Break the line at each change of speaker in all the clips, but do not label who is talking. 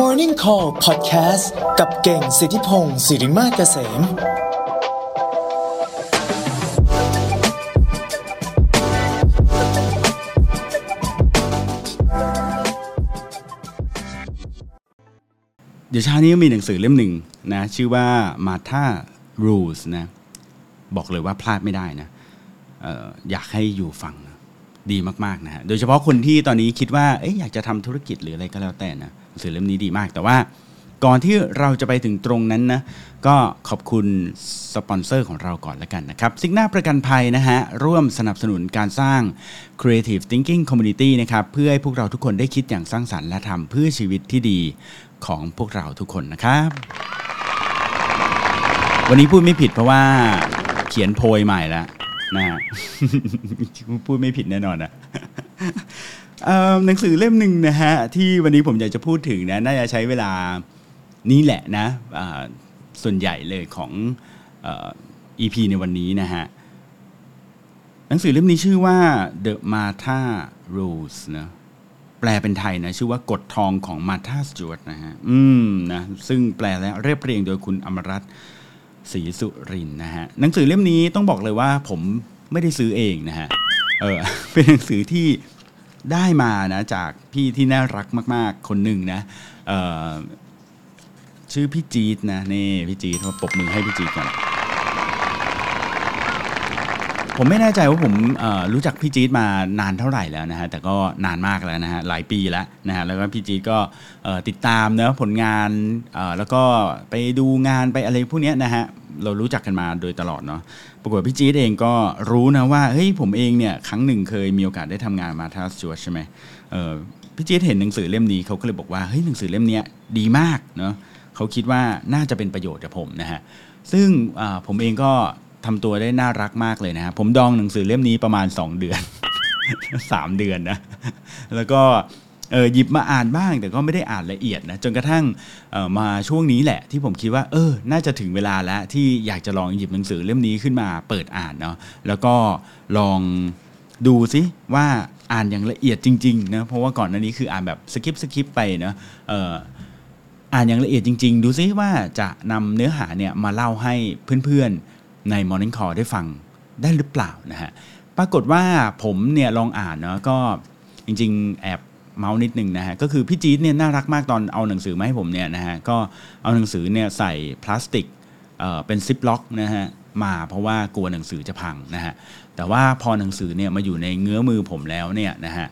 Morning Call Podcast กับเก่งสิทธิพงศ์สิริมาเกษม
เดี๋ยวเช้านี้มีหนังสือเล่มหนึ่งนะชื่อว่า Martha Rules นะ บอกเลยว่าพลาดไม่ได้นะอออยากให้อยู่ฟังนะดีมากๆนะฮะ โดยเฉพาะคนที่ตอนนี้คิดว่าออยากจะทำธุรกิจหรืออะไรก็แล้วแต่นะ หนังสือเล่มนี้ดีมาก แต่ว่าก่อนที่เราจะไปถึงตรงนั้นนะก็ขอบคุณสปอนเซอร์ของเราก่อนแล้วกันนะครับซิกหน้าประกันภัยนะฮะร่วมสนับสนุนการสร้าง Creative Thinking Community นะครับเพื่อให้พวกเราทุกคนได้คิดอย่างสร้างสรรค์และทำเพื่อชีวิตที่ดีของพวกเราทุกคนนะครับ วันนี้พูดไม่ผิดเพราะว่าเขียนโพยใหม่แล้วนะฮะพูดไม่ผิดแน่นอนนะ หนังสือเล่มหนึ่งนะฮะที่วันนี้ผมอยากจะพูดถึงนะน่าจะใช้เวลานี่แหละนะส่วนใหญ่เลยของอ EP ในวันนี้นะฮะหนังสือเล่มนี้ชื่อว่า The Martha Rules นะแปลเป็นไทยนะ ชื่อว่ากฎทองของมาธาสจวตนะฮะ อืมนะซึ่งแปลและเรียบเรียงโดยคุณอมรัตน์ศรีสุรินนะฮะหนังสือเล่มนี้ต้องบอกเลยว่าผมไม่ได้ซื้อเองนะฮะเออเป็นหนังสือที่ ได้มานะจากพี่ที่น่ารักมาก ๆ คนหนึ่งนะชื่อพี่จี๊ดนะนี่พี่จี๊ดมาปรบมือให้พี่จี๊ดก่อน ผมไม่แน่ใจว่าผมรู้จักพี่จี๊ดมานานเท่าไหร่แล้วนะฮะแต่ก็นานมากแล้วนะฮะหลายปีแล้วนะฮะแล้วก็พี่จี๊ดก็ติดตามเนะผลงานแล้วก็ไปดูงานไปอะไรพวกเนี้ยนะฮะเรารู้จักกันมาโดยตลอดเนาะปรากฏพี่จี๊ดเองก็รู้นะว่าเฮ้ยผมเองเนี่ยครั้งหนึ่งเคยมีโอกาสได้ทำงานมาทัสจวใช่ไหมพี่จี๊ดเห็นหนังสือเล่มนี้เขาก็เลยบอกว่าเฮ้ยหนังสือเล่มเนี้ยดีมากเนาะเขาคิดว่าน่าจะเป็นประโยชน์กับผมนะฮะซึ่งผมเองก็ ทำตัวได้น่ารักมากเลยนะฮะผมดองหนังสือเล่มนี้ประมาณ 2 เดือน 3 เดือนนะ แล้วก็เออหยิบมาอ่านบ้าง แต่ก็ไม่ได้อ่านละเอียดนะจนกระทั่งออมาช่วงนี้แหละ ที่ผมคิดว่าเออ น่าจะถึงเวลาแล้วที่อยากจะลองหยิบหนังสือเล่มนี้ขึ้นมาเปิดอ่านเนาะแล้วก็ลองดูซิว่าอ่านอย่างละเอียดจริงๆนะเพราะว่าก่อนหน้านี้คืออ่านแบบสกิปสกิปไปเนาะเอ,อ่านอย่างละเอียดจริง ๆ ดูซิว่าจะนำเนื้อหาเนี่ยมาเล่าให้เพื่อนๆ ใน Morning Call ได้ฟังได้หรือเปล่านะฮะปรากฏว่าผมเนี่ยลองอ่านเนาะก็จริงๆ แอบเมาส์นิดนึงนะฮะก็คือพี่จี๊ดเนี่ยน่ารักมากตอนเอาหนังสือมาให้ผมเนี่ยนะฮะก็เอาหนังสือเนี่ยใส่พลาสติกเอ่อเป็นซิปล็อกนะฮะมาเพราะว่ากลัวหนังสือจะพังนะฮะแต่ว่าพอหนังสือเนี่ยมาอยู่ในเงื้อมือผมแล้วเนี่ยนะฮะ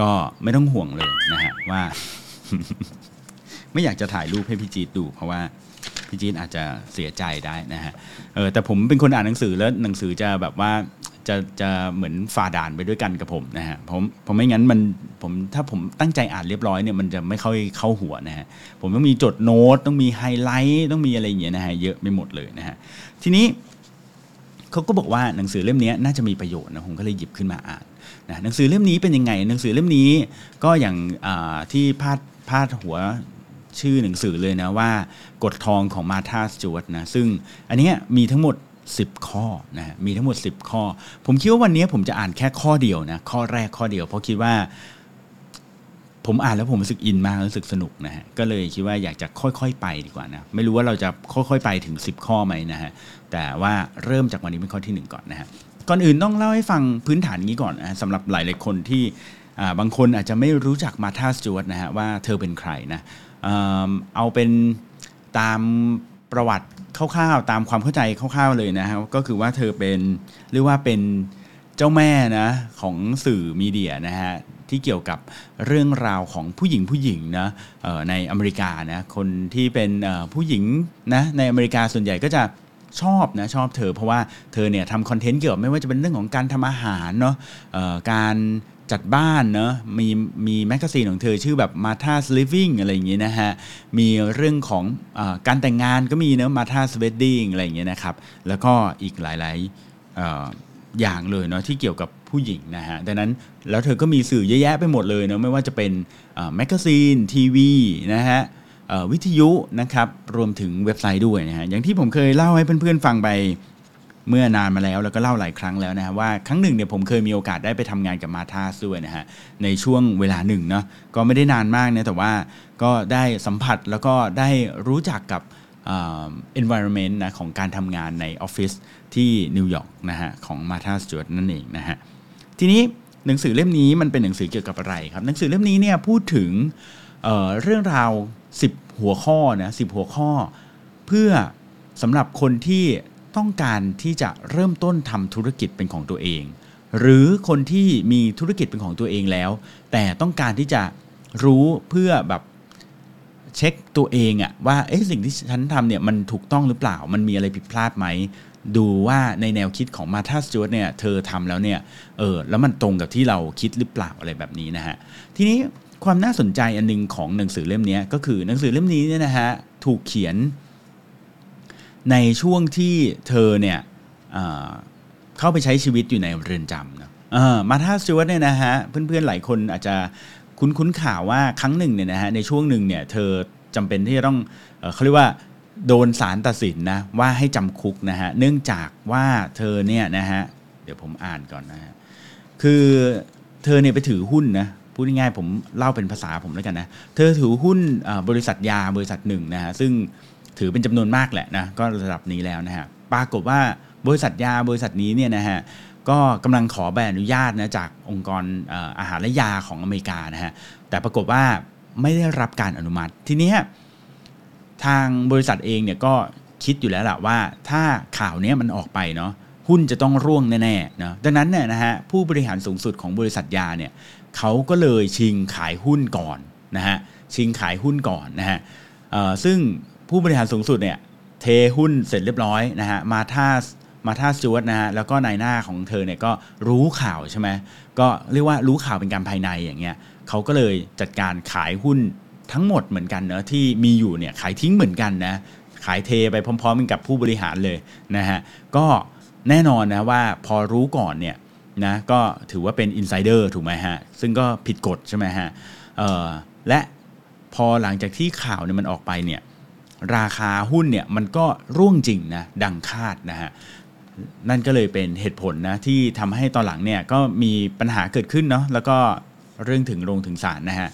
ก็ไม่ต้องห่วงเลยนะฮะว่า ไม่อยากจะถ่ายรูปให้พี่จี๊ดดู เพราะว่าพี่จี๊ดอาจจะเสียใจได้นะฮะ เออแต่ผมเป็นคนอ่านหนังสือแล้วหนังสือจะแบบว่าจะจะเหมือนฝ่าด่านไปด้วยกันกับผมนะฮะผมผมไม่งั้นมันผมถ้าผมตั้งใจอ่านเรียบร้อยเนี่ยมันจะไม่เข้าเข้าหัวนะฮะผมต้องมีจดโน้ตต้องมีไฮไลท์ต้องมีอะไรอย่างเงี้ยนะฮะเยอะไปหมดเลยนะฮะทีนี้เขาก็บอกว่าหนังสือเล่มนี้น่าจะมีประโยชน์นะผมก็เลยหยิบขึ้นมาอ่านนะหนังสือเล่มนี้เป็นยังไง หนังสือเล่มนี้ก็อย่างที่พาดพาดหัว ชื่อหนังสือเลยนะว่ากฎทองของมาธาสจวตนะซึ่งอันนี้มีทั้งหมด 10 ข้อนะมีทั้งหมด 10 ข้อ ผมคิดว่าวันนี้ผมจะอ่านแค่ข้อเดียวนะข้อแรกข้อเดียว เพราะคิดว่า ผมอ่านแล้วผมรู้สึกอินมากรู้สึกสนุกนะฮะก็เลยคิดว่าอยากจะค่อยๆ ไปดีกว่านะไม่รู้ว่าเราจะค่อยๆไปถึง 10 ข้อไหมนะฮะแต่ว่าเริ่มจากวันนี้เป็นข้อที่ 1 ก่อนนะฮะก่อนอื่นต้องเล่าให้ฟังพื้นฐานนี้ก่อนนะสำหรับหลายๆคนที่บางคนอาจจะไม่รู้จักมาธาสจวตนะฮะว่าเธอเป็นใครนะ เอาเป็นตามประวัติคร่าวๆตามความเข้าใจคร่าวๆเลยนะฮะก็คือว่าเธอเป็นเรียกว่าเป็นเจ้าแม่นะของสื่อมีเดียนะฮะที่เกี่ยวกับเรื่องราวของผู้หญิงผู้หญิงนะในอเมริกานะคนที่เป็นผู้หญิงนะในอเมริกาส่วนใหญ่ก็จะชอบนะชอบเธอเพราะว่าเธอเนี่ยทำคอนเทนต์เกี่ยวกับไม่ว่าจะเป็นเรื่องของการทำอาหารเนาะการ จัดบ้านเนาะมีมี magazine ของเธอชื่อแบบ Martha's Living อะไรอย่างเงี้ยนะฮะ มีเรื่องของอการแต่งงานก็มีเนาะ Martha's Wedding อะไรอย่างเงี้ยนะครับ แล้วก็อีกหลายๆออย่างเลยเนาะที่เกี่ยวกับผู้หญิงนะฮะดังนั้นแล้วเธอก็มีสื่อเยอะแยะไปหมดเลยเนาะไม่ว่าจะเป็น magazine ทีวีนะฮะวิทยุนะครับรวมถึงเว็บไซต์ด้วยนะฮะอย่างที่ผมเคยเล่าให้เพื่อนๆฟังไป เมื่อนานมาแล้วแล้วก็เล่าหลายครั้งแล้วนะฮะว่าครั้งหนึ่งเนี่ยผมเคยมีโอกาสได้ไปทำงานกับมาธาด้วยนะฮะในช่วงเวลาหนึ่งเนาะก็ไม่ได้นานมากนะแต่ว่าก็ได้สัมผัสแล้วก็ได้รู้จักกับ environment นะของการทำงานในออฟฟิศที่นิวยอร์กนะฮะของมาธาสจวดนั่นเองนะฮะทีนี้หนังสือเล่มนี้มันเป็นหนังสือเกี่ยวกับอะไรครับ หนังสือเล่มนี้เนี่ยพูดถึงเเรื่องราว 10 หัวข้อนะสิหัวข้อ เพื่อสำหรับคนที่ ต้องการที่จะเริ่มต้นทำธุรกิจเป็นของตัวเอง หรือคนที่มีธุรกิจเป็นของตัวเองแล้ว แต่ต้องการที่จะรู้เพื่อแบบเช็คตัวเองอะว่าเอ๊ะสิ่งที่ฉันทำเนี่ยมันถูกต้องหรือเปล่า มันมีอะไรผิดพลาดไหม ดูว่าในแนวคิดของมาธาสจวตเนี่ยเธอทำแล้วเนี่ยเออแล้วมันตรงกับที่เราคิดหรือเปล่าอะไรแบบนี้นะฮะทีนี้ความน่าสนใจอันนึงของหนังสือเล่มนี้ก็คือหนังสือเล่มนี้เนี่ยนะฮะถูกเขียน ในช่วงที่เธอเนี่ยเข้าไปใช้ชีวิตอยู่ในเรือนจำนะมาธาสจวตเนี่ยนะฮะเพื่อนๆหลายคนอาจจะคุ้นคุ้นข่าวว่าครั้งหนึ่งเนี่ยนะฮะในช่วงหนึ่งเนี่ยเธอจำเป็นที่จะต้องเขาเรียกว่าโดนศาลตัดสินนะว่าให้จำคุกนะฮะเนื่องจากว่าเธอเนี่ยนะฮะเดี๋ยวผมอ่านก่อนนะฮะคือเธอเนี่ยไปถือหุ้นนะพูดง่ายๆผมเล่าเป็นภาษาผมแล้วกันนะเธอถือหุ้นบริษัทยาบริษัทหนึ่งนะฮะซึ่ง ถือเป็นจำนวนมากแหละนะก็ระดับนี้แล้วนะฮะปรากฏว่าบริษัทยาบริษัทนี้เนี่ยนะฮะก็กำลังขอใบอนุญาตนะจากองค์กรอาหารและยาของอเมริกานะฮะแต่ปรากฏว่าไม่ได้รับการอนุมัติทีนี้ทางบริษัทเองเนี่ยก็คิดอยู่แล้วแหละว่าถ้าข่าวนี้มันออกไปเนาะหุ้นจะต้องร่วงแน่ๆนะดังนั้นเนี่ยนะฮะผู้บริหารสูงสุดของบริษัทยาเนี่ยเขาก็เลยชิงขายหุ้นก่อนนะฮะชิงขายหุ้นก่อนนะฮะซึ่ง ผู้บริหารสูงสุดเนี่ยเทหุ้นเสร็จเรียบร้อยนะฮะมาท่ามาท่าสจวตนะฮะแล้วก็นายหน้าของเธอเนี่ยก็รู้ข่าวใช่ไหมก็เรียกว่ารู้ข่าวเป็นการภายในอย่างเงี้ยเขาก็เลยจัดการขายหุ้นทั้งหมดเหมือนกันเนะที่มีอยู่เนี่ยขายทิ้งเหมือนกันนะขายเทไปพร้อมๆกับผู้บริหารเลยนะฮะก็แน่นอนนะว่าพอรู้ก่อนเนี่ยนะก็ถือว่าเป็นอินไซเดอร์ถูกไหมฮะซึ่งก็ผิดกฎใช่ไหมฮะและพอหลังจากที่ข่าวเนี่ยมันออกไปเนี่ย ราคาหุ้นเนี่ยมันก็ร่วงจริงนะดังคาดนะฮะนั่นก็เลยเป็นเหตุผลนะที่ทำให้ตอนหลังเนี่ยก็มีปัญหาเกิดขึ้นเนาะแล้วก็เรื่องถึงโรงถึงศาลนะฮะ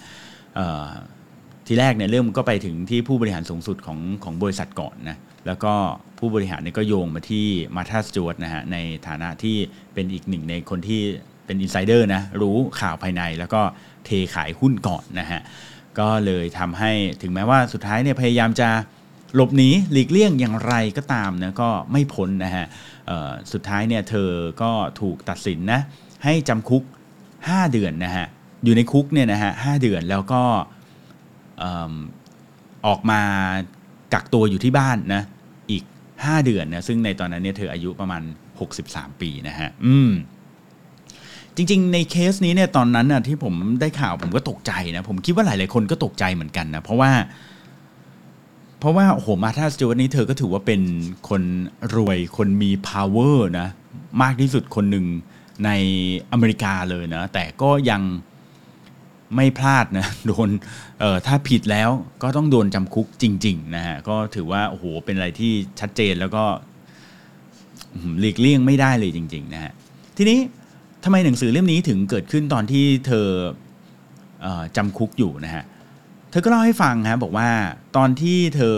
ทีแรกเนี่ยเรื่องก็ไปถึงที่ผู้บริหารสูงสุดของของบริษัทก่อนนะแล้วก็ผู้บริหารเนี่ยก็โยงมาที่มาธาสจวตนะฮะในฐานะที่เป็นอีกหนึ่งในคนที่เป็นอินไซเดอร์นะรู้ข่าวภายในแล้วก็เทขายหุ้นก่อนนะฮะ ก็เลยทำให้ถึงแม้ว่าสุดท้ายเนี่ยพยายามจะหลบหนีหลีกเลี่ยงอย่างไรก็ตามนะก็ไม่พ้นนะฮะสุดท้ายเนี่ยเธอก็ถูกตัดสินนะให้จำคุก 5 เดือนนะฮะอยู่ในคุกเนี่ยนะฮะหเดือนแล้วก็ออกมากักตัวอยู่ที่บ้านนะอีก 5 เดือนนะซึ่งในตอนนั้นเนี่ยเธออายุประมาณ 63 ปีนะฮะอืม จริง ๆ ในเคสนี้เนี่ยตอนนั้นน่ะที่ผมได้ข่าวผมก็ตกใจนะผมคิดว่าหลาย ๆ คนก็ตกใจเหมือนกันนะเพราะว่า เพราะว่าโอ้โหมาธาสจวตนี้เธอก็ถือว่าเป็นคนรวยคนมี power นะมากที่สุดคนหนึ่งในอเมริกาเลยนะ แต่ก็ยังไม่พลาดนะโดนเออถ้าผิดแล้วก็ต้องโดนจำคุกจริง ๆ นะฮะ ก็ถือว่า โอ้โห เป็นอะไรที่ชัดเจนแล้วก็หลีกเลี่ยงไม่ได้เลยจริง ๆ นะฮะ ทีนี้ ทำไมหนังสือเล่มนี้ถึงเกิดขึ้นตอนที่เธออจำคุกอยู่นะฮะ เธอก็เล่าให้ฟังฮะบอกว่าตอนที่เธอ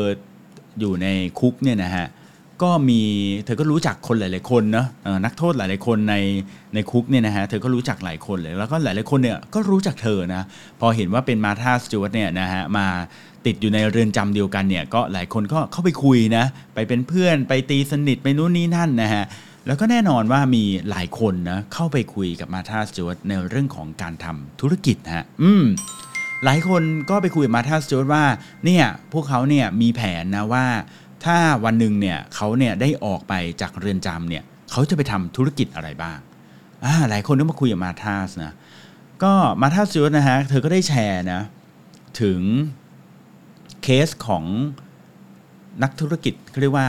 อยู่ในคุกเนี่ยนะฮะก็มีเธอก็รู้จักคนหลาย ๆ คนเนาะนักโทษหลาย ๆ คนในในคุกเนี่ยนะฮะเธอก็รู้จักหลายคนเลยแล้วก็หลาย ๆ คนเนี่ยก็รู้จักเธอนะพอเห็นว่าเป็นมาธาสจวตเนี่ยนะฮะมาติดอยู่ในเรือนจำเดียวกันเนี่ยก็หลายคนก็เข้าไปคุยนะไปเป็นเพื่อนไปตีสนิทไปนู่นนี่นั่นนะฮะ แล้วก็แน่นอนว่ามีหลายคนนะเข้าไปคุยกับมาธาสจวตในเรื่องของการทำธุรกิจฮะอืมหลายคนก็ไปคุยกับมาธาสจวตว่าเนี่ยพวกเขาเนี่ยมีแผนนะว่า ถ้าวันหนึ่งเนี่ยเขาเนี่ยได้ออกไปจากเรือนจำเนี่ยเขาจะไปทำธุรกิจอะไรบ้างอ่าหลายคนก็มาคุยกับมาธาสนะก็มาธาสจวตนะฮะเธอก็ได้แชร์นะถึงเคสของนักธุรกิจเขาเรียกว่า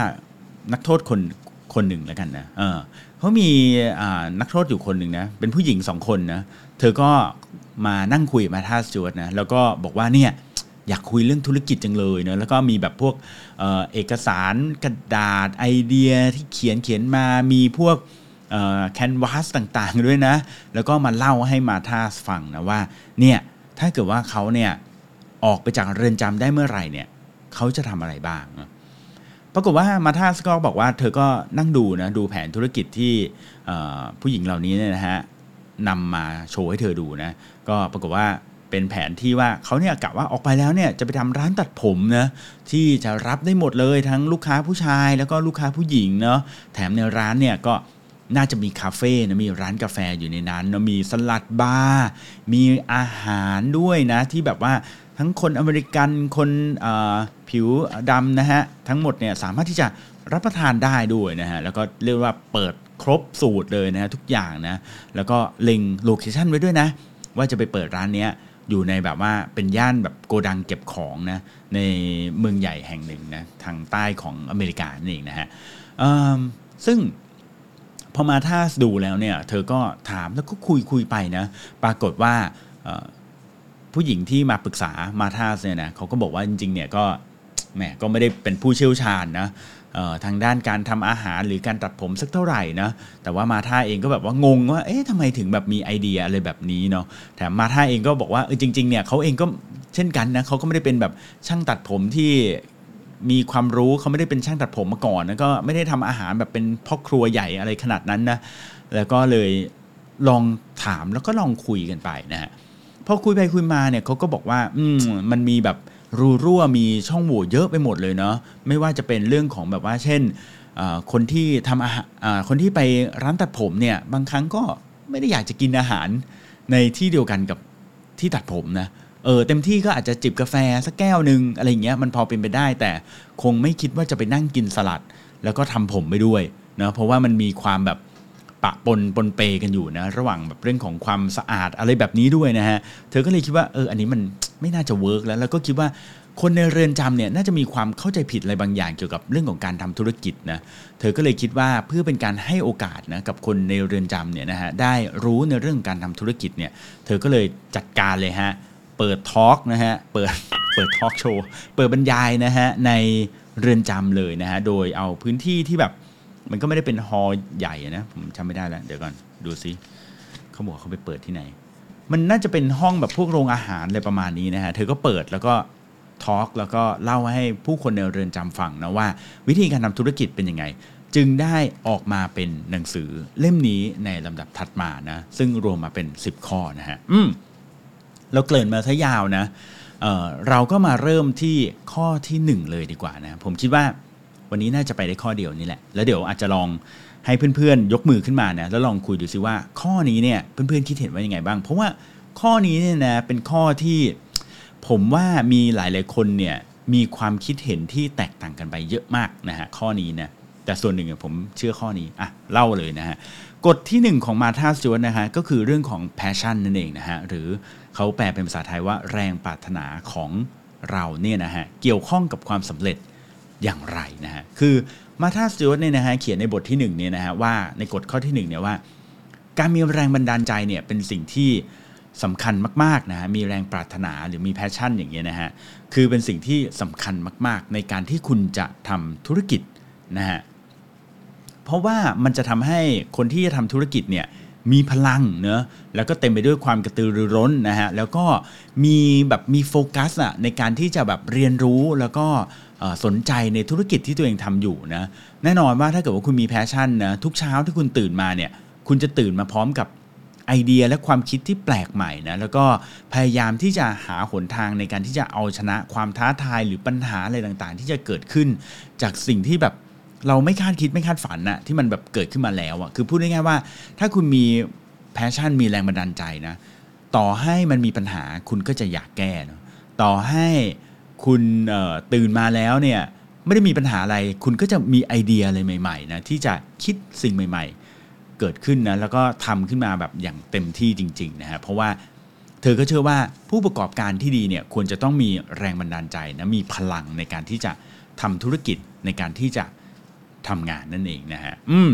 นักโทษคน คนหนึ่งแล้วกันนะเออเขามีนักโทษอยู่คนหนึ่งนะ เป็นผู้หญิงสองคนนะ เธอก็มานั่งคุยมาท่าสจวตนะ แล้วก็บอกว่าเนี่ยอยากคุยเรื่องธุรกิจจังเลยเนะแล้วก็มีแบบพวกเออเอกสารกระดาษไอเดียที่เขียนเขียนมา มีพวกแคนวาสต่างๆด้วยนะ แล้วก็มาเล่าให้มาธาสฟังนะว่าเนี่ยถ้าเกิดว่าเขาเนี่ยออกไปจากเรือนจำได้เมื่อไหร่เนี่ยเขาจะทำอะไรบ้างนะ ปรากฏว่ามาธาสก็บอกว่าเธอก็นั่งดูนะดูแผนธุรกิจที่ผู้หญิงเหล่านี้เนี่ยนะฮะนำมาโชว์ให้เธอดูนะก็ปรากฏว่าเป็นแผนที่ว่าเขาเนี่ยกะว่าออกไปแล้วเนี่ยจะไปทำร้านตัดผมนะที่จะรับได้หมดเลยทั้งลูกค้าผู้ชายแล้วก็ลูกค้าผู้หญิงเนาะแถมในร้านเนี่ยก็น่าจะมีคาเฟ่นะมีร้านกาแฟอยู่ในนั้นนะมีสลัดบาร์มีอาหารด้วยนะที่แบบว่า ทั้งคนอเมริกันคนผิวดำนะฮะทั้งหมดเนี่ยสามารถที่จะรับประทานได้ด้วยนะฮะแล้วก็เรียกว่าเปิดครบสูตรเลยนะทุกอย่างนะแล้วก็เล็ง location ไว้ด้วยนะ ว่าจะไปเปิดร้านเนี้ยอยู่ในแบบว่าเป็นย่านแบบโกดังเก็บของนะในเมืองใหญ่แห่งหนึ่งนะทางใต้ของอเมริกานี่เองนะฮะซึ่งพอ Martha ดูแล้วเนี่ยเธอก็ถามแล้วก็คุยคุยไปนะปรากฏว่า ผู้หญิงที่มาปรึกษา Martha เนี่ยนะเขาก็บอกว่าจริงๆเนี่ยก็แหมก็ไม่ได้เป็นผู้เชี่ยวชาญนะทางด้านการทำอาหารหรือการตัดผมสักเท่าไหร่นะแต่ว่ามาท่าเองก็แบบว่างงว่าเอ๊ะทำไมถึงแบบมีไอเดียอะไรแบบนี้เนาะแถมมาท่าเองก็บอกว่าเออจริงๆเนี่ยเขาเองก็เช่นกันนะเขาก็ไม่ได้เป็นแบบช่างตัดผมที่มีความรู้เขาไม่ได้เป็นช่างตัดผมมาก่อนแล้วก็ไม่ได้ทำอาหารแบบเป็นพ่อครัวใหญ่อะไรขนาดนั้นนะแล้วก็เลยลองถามแล้วก็ลองคุยกันไปนะฮะ พอคุยไปคุยมาเนี่ยเขาก็บอกว่าอืมมันมีแบบรูรั่วมีช่องโหว่เยอะไปหมดเลยเนาะไม่ว่าจะเป็นเรื่องของแบบว่า เช่นคนที่ทำอาหารคนที่ไปร้านตัดผมเนี่ยบางครั้งก็ไม่ได้อยากจะกินอาหารในที่เดียวกันกับที่ตัดผมนะเออเต็มที่ก็อาจจะจิบกาแฟสักแก้วหนึ่งอะไรเงี้ยมันพอเป็นไปได้ แต่คงไม่คิดว่าจะไปนั่งกินสลัด แล้วก็ทำผมไปด้วยนะเพราะว่ามันมีความแบบ ปะปนปนเปกันอยู่นะระหว่างแบบเรื่องของความสะอาดอะไรแบบนี้ด้วยนะฮะเธอก็เลยคิดว่าเอออันนี้มันไม่น่าจะ work แล้วแล้วก็คิดว่าคนในเรือนจำเนี่ยน่าจะมีความเข้าใจผิดอะไรบางอย่างเกี่ยวกับเรื่องของการทำธุรกิจนะเธอก็เลยคิดว่าเพื่อเป็นการให้โอกาสนะกับคนในเรือนจำเนี่ยนะฮะได้รู้ในเรื่องการทำธุรกิจเนี่ยเธอก็เลยจัดการเลยฮะเปิด talk นะฮะเปิดเปิดทอล์กโชว์เปิดบรรยายนะฮะในเรือนจำเลยนะฮะโดยเอาพื้นที่ที่แบบ มันก็ไม่ได้เป็น hall ใหญ่นะผมจำไม่ได้แล้ว เดี๋ยวก่อนดูซิเขาบอกเขาไปเปิดที่ไหน มันน่าจะเป็นห้องแบบพวกโรงอาหารอะไรประมาณนี้นะฮะเธอก็เปิดแล้วก็ทอล์กแล้วก็เล่าให้ผู้คนในเรือนจำฟังนะว่า วิธีการทำธุรกิจเป็นยังไง จึงได้ออกมาเป็นหนังสือเล่มนี้ในลำดับถัดมานะซึ่งรวมมาเป็น 10 ข้อนะฮะอืมเราเกริ่นมาซะยาวนะเเราก็มาเริ่มที่ข้อที่ 1 เลยดีกว่านะผมคิดว่า วันนี้น่าจะไปได้ข้อเดียวนี่แหละ แล้วเดี๋ยวอาจจะลองให้เพื่อนๆ ยกมือขึ้นมานะแล้วลองคุยดูซิว่า ข้อนี้เนี่ยเพื่อนๆคิดเห็นว่ายังไงบ้าง เพราะว่าข้อนี้เนี่ยนะเป็นข้อที่ผมว่ามีหลายๆคนเนี่ยมีความคิดเห็นที่แตกต่างกันไปเยอะมากนะฮะข้อนี้นะแต่ส่วนหนึ่งผมเชื่อข้อนี้อะเล่าเลยนะฮะกฎที่ 1 ของมาธาสจวตนะฮะก็คือเรื่องของ passion นั่นเองนะฮะหรือเขาแปลเป็นภาษาไทยว่าแรงปรารถนาของเราเนี่ยนะฮะเกี่ยวข้องกับความสำเร็จ อย่างไรนะฮะคือมาธาสจวตเนี่ยนะฮะเขียนในบทที่1เนี่ยนะฮะว่าในกฎข้อที่1เนี่ยว่า การมีแรงบันดาลใจเนี่ยเป็นสิ่งที่สำคัญมากๆนะฮะมีแรงปรารถนาหรือมีแพชชั่นอย่างเงี้ยนะฮะคือเป็นสิ่งที่สำคัญมากๆ ในการที่คุณจะทำธุรกิจนะฮะเพราะว่ามันจะทำให้คนที่จะทำธุรกิจเนี่ยมีพลังเนอะแล้วก็เต็มไปด้วยความกระตือรือร้นนะฮะแล้วก็มีแบบมีโฟกัสอะในการที่จะแบบเรียนรู้แล้วก็ สนใจในธุรกิจที่ตัวเองทำอยู่นะแน่นอนว่าถ้าเกิดว่าคุณมีแพชชั่นนะทุกเช้าที่คุณตื่นมาเนี่ยคุณจะตื่นมาพร้อมกับไอเดียและความคิดที่แปลกใหม่นะแล้วก็พยายามที่จะหาหนทางในการที่จะเอาชนะความท้าทายหรือปัญหาอะไรต่างๆ ที่จะเกิดขึ้น จากสิ่งที่แบบเราไม่คาดคิดไม่คาดฝันนะที่มันแบบเกิดขึ้นมาแล้วอะคือพูดง่ายๆว่า ถ้าคุณมี passion มีแรงบันดาลใจนะต่อให้มันมีปัญหาคุณก็จะอยากแก้นะต่อให้ คุณตื่นมาแล้วเนี่ยไม่ได้มีปัญหาอะไร คุณก็จะมีไอเดียอะไรใหม่ๆนะที่จะคิดสิ่งใหม่ ๆ เกิดขึ้นนะแล้วก็ทำขึ้นมาแบบอย่างเต็มที่จริงๆนะฮะเพราะว่าเธอก็เชื่อว่าผู้ประกอบการที่ดีเนี่ยควรจะต้องมีแรงบันดาลใจนะมีพลังในการที่จะทำธุรกิจในการที่จะทำงานนั่นเองนะฮะอืม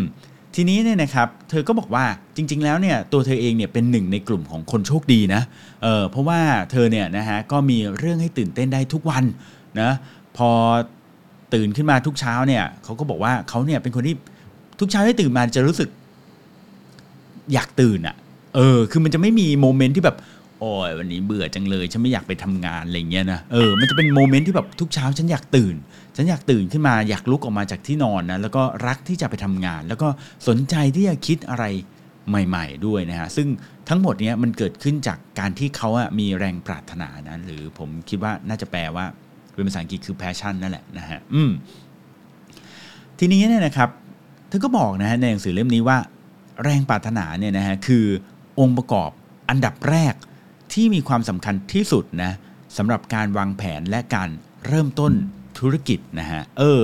ทีนี้เนี่ยนะครับเธอก็บอกว่าจริง ๆ แล้วเนี่ยตัวเธอเองเนี่ยเป็นหนึ่งในกลุ่มของคนโชคดีนะเออเพราะว่าเธอเนี่ยนะฮะก็มีเรื่องให้ตื่นเต้นได้ทุกวันนะพอตื่นขึ้นมาทุกเช้าเนี่ยเขาก็บอกว่าเขาเนี่ยเป็นคนที่ทุกเช้าที่ตื่นมาจะรู้สึกอยากตื่นอะ่ะเออ คือมันจะไม่มี moment ที่แบบ โอ้ยวันนี้เบื่อจังเลย ฉันไม่อยากไปทำงานอะไรเงี้ยนะ เออ มันจะเป็น moment ที่แบบทุกเช้าฉันอยากตื่น ฉันอยากตื่นขึ้นมาอยากลุกออกมาจากที่นอนนะแล้วก็รักที่จะไปทำงาน แล้วก็สนใจที่จะคิดอะไรใหม่ ๆ ด้วยนะฮะซึ่งทั้งหมดนี้มันเกิดขึ้นจากการที่เขาอะมีแรงปรารถนานะหรือผมคิดว่าน่าจะแปลว่าเป็นภาษาอังกฤษคือ passion นั่นแหละนะฮะอืมทีนี้เนี่ยนะครับเธอก็บอกนะฮะในหนังสือเล่มนี้ว่า แรงปรารถนาเนี่ยนะฮะคือองค์ประกอบอันดับแรกที่มีความสำคัญที่สุดนะสำหรับการวางแผนและการเริ่มต้น ธุรกิจนะฮะเออ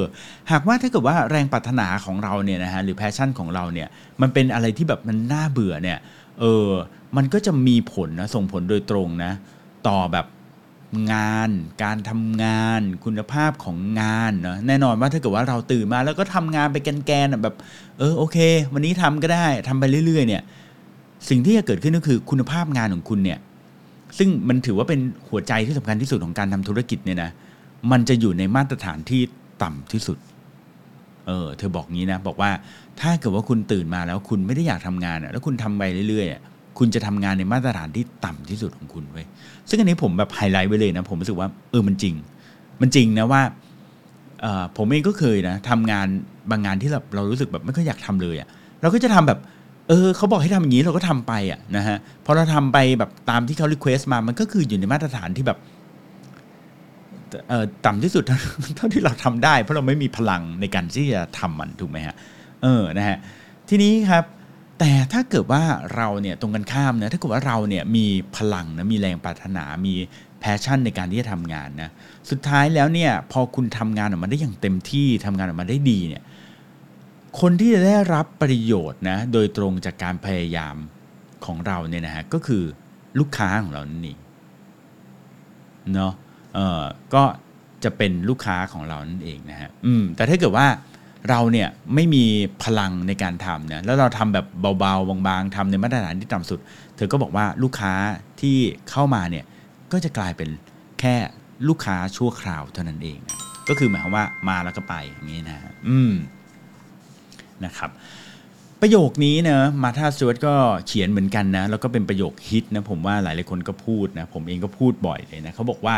หากว่าถ้าเกิดว่าแรงปรารถนาของเราเนี่ยนะฮะหรือแพชชั่นของเราเนี่ยมันเป็นอะไรที่แบบมันน่าเบื่อเนี่ยเออมันก็จะมีผลนะส่งผลโดยตรงนะต่อแบบงานการทำงานคุณภาพของงานเนาะแน่นอนว่าถ้าเกิดว่าเราตื่นมาแล้วก็ทำงานไปแกนๆแบบเออโอเค วันนี้ทำก็ได้ทำไปเรื่อย ๆ เนี่ยสิ่งที่จะเกิดขึ้นก็คือคุณภาพงานของคุณเนี่ยซึ่งมันถือว่าเป็นหัวใจที่สำคัญที่สุดของการทำธุรกิจเนี่ยนะ มันจะอยู่ในมาตรฐานที่ต่ำที่สุด เออ เธอบอกงี้นะ บอกว่าถ้าเกิดว่าคุณตื่นมาแล้วคุณไม่ได้อยากทำงานแล้วคุณทำไปเรื่อยๆคุณจะทำงานในมาตรฐานที่ต่ำที่สุดของคุณไว้ซึ่งอันนี้ผมแบบไฮไลท์ไว้เลยนะ ผมรู้สึกว่าเออมันจริง มันจริงนะว่าผมเองก็เคยนะทำงานบางงานที่เราเรารู้สึกแบบไม่ค่อยอยากทำเลยอะ่ะ เราก็จะทำแบบเออเขาบอกให้ทำอย่างนี้เราก็ทำไปอะนะฮะพอเราทำไปแบบตามที่เขา request มามันก็คืออยู่ในมาตรฐานที่แบบ ต่ำที่สุดเท่าที่เราทำได้ เพราะเราไม่มีพลังในการที่จะทำมันถูกไหมฮะเออนะฮะทีนี้ครับแต่ถ้าเกิดว่าเราเนี่ยตรงกันข้ามนะถ้าเกิดว่าเราเนี่ยมีพลังนะมีแรงปรารถนา มี passion ในการที่จะทำงานนะสุดท้ายแล้วเนี่ยพอคุณทำงานออกมาได้อย่างเต็มที่ทำงานออกมาได้ดีเนี่ยคนที่จะได้รับประโยชน์นะโดยตรงจากการพยายามของเราเนี่ยนะฮะก็คือลูกค้าของเรานั่นเองเนาะ ก็จะเป็นลูกค้าของเรานั่นเองนะฮะอืมแต่ถ้าเกิดว่าเราเนี่ยไม่มีพลังในการทำเนี่ยแล้วเราทำแบบเบาๆบางๆทำในมาตรฐานที่ต่ำสุด เธอก็บอกว่าลูกค้าที่เข้ามาเนี่ยก็จะกลายเป็นแค่ลูกค้าชั่วคราวเท่านั้นเองนะก็คือหมายความว่ามาแล้วก็ไปอย่างนี้นะฮะอืมนะครับประโยคนี้นะมาธาสจวตก็เขียนเหมือนกันนะแล้วก็เป็นประโยคฮิตนะผมว่าหลายๆคนก็พูดนะผมเองก็พูดบ่อยเลยนะเขาบอกว่า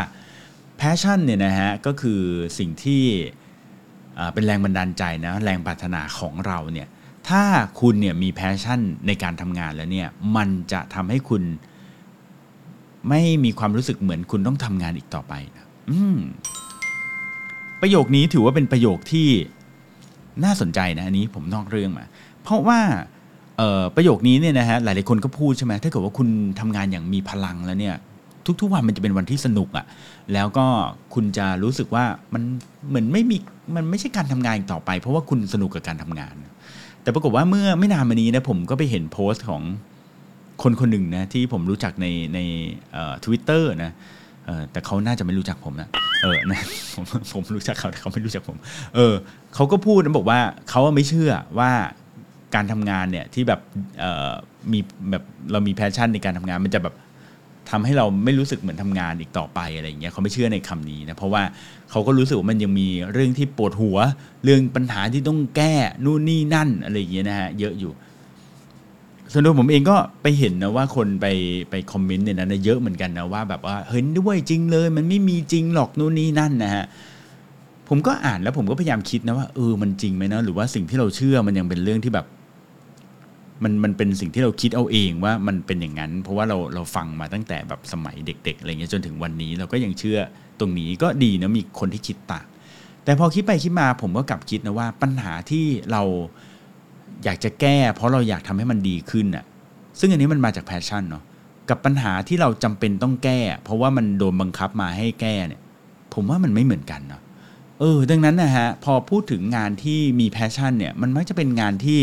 พชชั่นเนี่ยนะฮะก็คือสิ่งที่เป็นแรงบันดาลใจนะแรงปรารถนาของเราเนี่ยถ้าคุณเนี่ยมีแพชชั่นในการทำงานแล้วเนี่ยมันจะทำให้คุณไม่มีความรู้สึกเหมือนคุณต้องทำงานอีกต่อไปนะอืมประโยคนี้ถือว่าเป็นประโยคที่น่าสนใจนะอันนี้ผมนอกเรื่องมา เพราะว่าประโยคนี้เนี่ยนะฮะหลายๆคนก็พูดใช่ไหมถ้าเกิดว่าคุณทำงานอย่างมีพลังแล้วเนี่ย ทุกๆวันมันจะเป็นวันที่สนุกอะ่ะแล้วก็คุณจะรู้สึกว่ามันเหมือนไม่มีมันไม่ใช่การทำงานต่อไป เพราะว่าคุณสนุกกับการทำงาน แต่ปรากฏว่าเมื่อไม่นานมานี้นะผมก็ไปเห็นโพสต์ของคนคนหนึ่งนะที่ผมรู้จักในในทวิตเตอร์นะแต่เขาน่าจะไม่รู้จักผมนะเออนะผมผมรู้จักเขาแต่เขาไม่รู้จักผม เออเขาก็พูดนะบอกว่าเขาไม่เชื่อว่าการทำงานเนี่ยที่แบบมีแบบเรามี passion ในการทำงาน มันจะแบบ ทำให้เราไม่รู้สึกเหมือนทำงานอีกต่อไปอะไรอย่างเงี้ยเขาไม่เชื่อในคำนี้นะเพราะว่าเขาก็รู้สึกว่ามันยังมีเรื่องที่ปวดหัว เรื่องปัญหาที่ต้องแก้นู่นนี่นั่นอะไรอย่างเงี้ยนะฮะเยอะอยู่ ส่วนตัวผมเองก็ไปเห็นนะว่าคนไปไปคอมเมนต์เนี่ยนะเยอะเหมือนกันนะว่าแบบว่าเห็นด้วยจริงเลย มันไม่มีจริงหรอกนู่นนี่นั่นนะฮะผมก็อ่านแล้วผมก็พยายามคิดนะว่าเออมันจริงไหมนะหรือว่าสิ่งที่เราเชื่อมันยังเป็นเรื่องที่แบบ มันมันเป็นสิ่งที่เราคิดเอาเองว่ามันเป็นอย่างนั้น เพราะว่าเราเราฟังมาตั้งแต่แบบสมัยเด็กๆอะไรเงี้ยจนถึงวันนี้เราก็ยังเชื่อตรงนี้ก็ดีนะมีคนที่คิดต่างแต่พอคิดไปคิดมาผมก็กลับคิดนะว่าปัญหาที่เราอยากจะแก้ เพราะเราอยากทำให้มันดีขึ้นอะซึ่งอันนี้มันมาจาก passion เนาะกับปัญหาที่เราจำเป็นต้องแก้ เพราะว่ามันโดนบังคับมาให้แก้เนี่ย ผมว่ามันไม่เหมือนกันเนาะเออดังนั้นนะฮะพอพูดถึงงานที่มี passion เนี่ยมันมักจะเป็นงานที่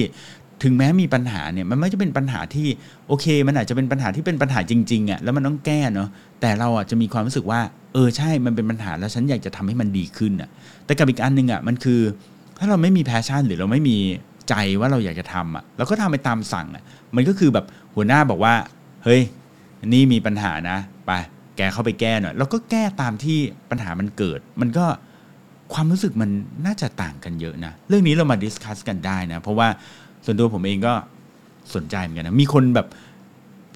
ถึงแม้มีปัญหาเนี่ยมันไม่จะเป็นปัญหาที่โอเค มันอาจจะเป็นปัญหาที่เป็นปัญหาจริงๆอะ่ะแล้วมันต้องแก้เนาะแต่เราอะจะมีความรู้สึกว่าเออใช่มันเป็นปัญหาแล้วฉันอยากจะทำให้มันดีขึ้นอะ่ะแต่กับอีกอันหนึ่งอะ่ะมันคือ ถ้าเราไม่มี passion หรือเราไม่มีใจว่าเราอยากจะทำอะเราก็ทำไปตามสั่งอะมันก็คือแบบหัวหน้าบอกว่า เฮ้ยนี่มีปัญหานะไปแกเข้าไปแก้หน่อยแล้วก็แก้ตามที่ปัญหามันเกิด มันก็ความรู้สึกมันน่าจะต่างกันเยอะนะ เรื่องนี้เรามา discuss กันได้นะ เพราะว่า ส่วนตัวผมเองก็สนใจเหมือนกันนะมีคนแบบ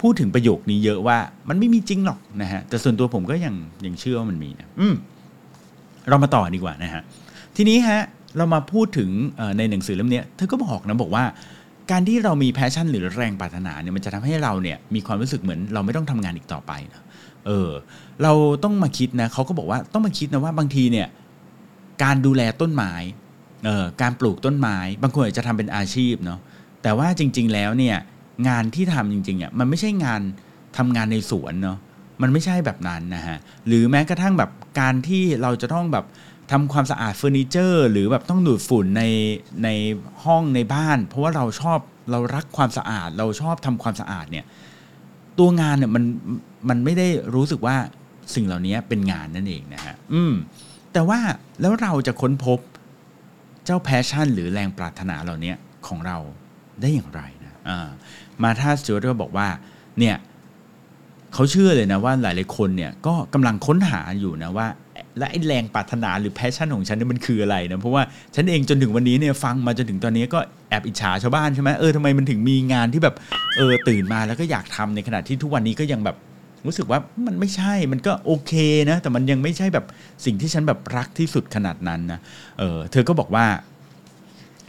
พูดถึงประโยคนี้เยอะว่า มันไม่มีจริงหรอกนะฮะแต่ส่วนตัวผมก็ยังยังเชื่อว่ามันมีนะอืมเรามาต่อดีกว่านะฮะทีนี้ฮะเรามาพูดถึงในหนังสือเล่มนี้เธอก็บอกนะบอกว่าการที่เรามีแพชชั่นหรือแรงปรารถนาเนี่ยมันจะทำให้เราเนี่ยมีความรู้สึกเหมือนเราไม่ต้องทำงานอีกต่อไปนะเออ เราต้องมาคิดนะเขาก็บอกว่าต้องมาคิดนะว่าบางทีเนี่ยการดูแลต้นไม้ การปลูกต้นไม้บางคนอาจจะทำเป็นอาชีพเนาะแต่ว่าจริง ๆแล้วเนี่ยงานที่ทำจริงๆอะมันไม่ใช่งานทำงานในสวนเนาะมันไม่ใช่แบบนั้นนะฮะหรือแม้กระทั่งแบบการที่เราจะต้องแบบทำความสะอาดเฟอร์นิเจอร์ หรือแบบต้องดูดฝุ่นในในห้องในบ้าน เพราะว่าเราชอบเรารักความสะอาด เราชอบทำความสะอาดเนี่ยตัวงานเนี่ยมันมันไม่ได้รู้สึกว่าสิ่งเหล่านี้เป็นงานนั่นเองนะฮะอืมแต่ว่าแล้วเราจะค้นพบ เจ้า passion หรือแรงปรารถนาเหล่านี้ของเราได้อย่างไรนะอ่า Martha Stewart ก็บอกว่าเนี่ยเขาเชื่อเลยนะว่าหลายๆคนเนี่ยก็กำลังค้นหาอยู่นะว่า และไอ้แรงปรารถนาหรือ passion ของฉันนี่มันคืออะไรนะเพราะว่าฉันเองจนถึงวันนี้เนี่ยฟังมาจนถึงตอนนี้ก็แอบอิจฉาชาวบ้านใช่ไหมเออทำไมมันถึงมีงานที่แบบเออตื่นมาแล้วก็อยากทำในขณะที่ทุกวันนี้ก็ยังแบบ รู้สึกว่ามันไม่ใช่มันก็โอเคนะแต่มันยังไม่ใช่แบบสิ่งที่ฉันแบบรักที่สุดขนาดนั้นนะเออเธอก็บอกว่า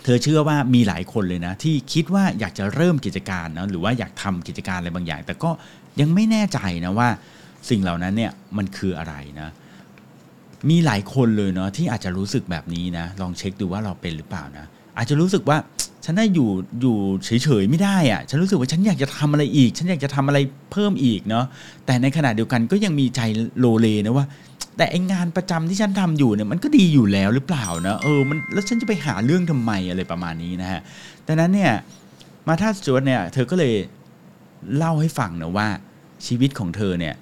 เธอเชื่อว่ามีหลายคนเลยนะ ที่คิดว่าอยากจะเริ่มกิจการนะหรือว่าอยากทำกิจการอะไรบางอย่าง แต่ก็ยังไม่แน่ใจนะว่าสิ่งเหล่านั้นเนี่ยมันคืออะไรนะมีหลายคนเลยเนาะที่อาจจะรู้สึกแบบนี้นะ ลองเช็คดูว่าเราเป็นหรือเปล่านะ อาจจะรู้สึกว่า ฉันน่าอยู่อยู่เฉยๆไม่ได้อะฉันรู้สึกว่าฉันอยากจะทำอะไรอีก ฉันอยากจะทำอะไรเพิ่มอีกเนาะแต่ในขณะเดียวกันก็ยังมีใจโลเลนะว่า แต่ไองานประจำที่ฉันทำอยู่เนี่ยมันก็ดีอยู่แล้วหรือเปล่านะเออมันแล้วฉันจะไปหาเรื่องทำไมอะไรประมาณนี้นะฮะดังนั้นเนี่ยมาธาสจวตเนี่ยเธอก็เลยเล่าให้ฟังนะว่าชีวิตของเธอเนี่ย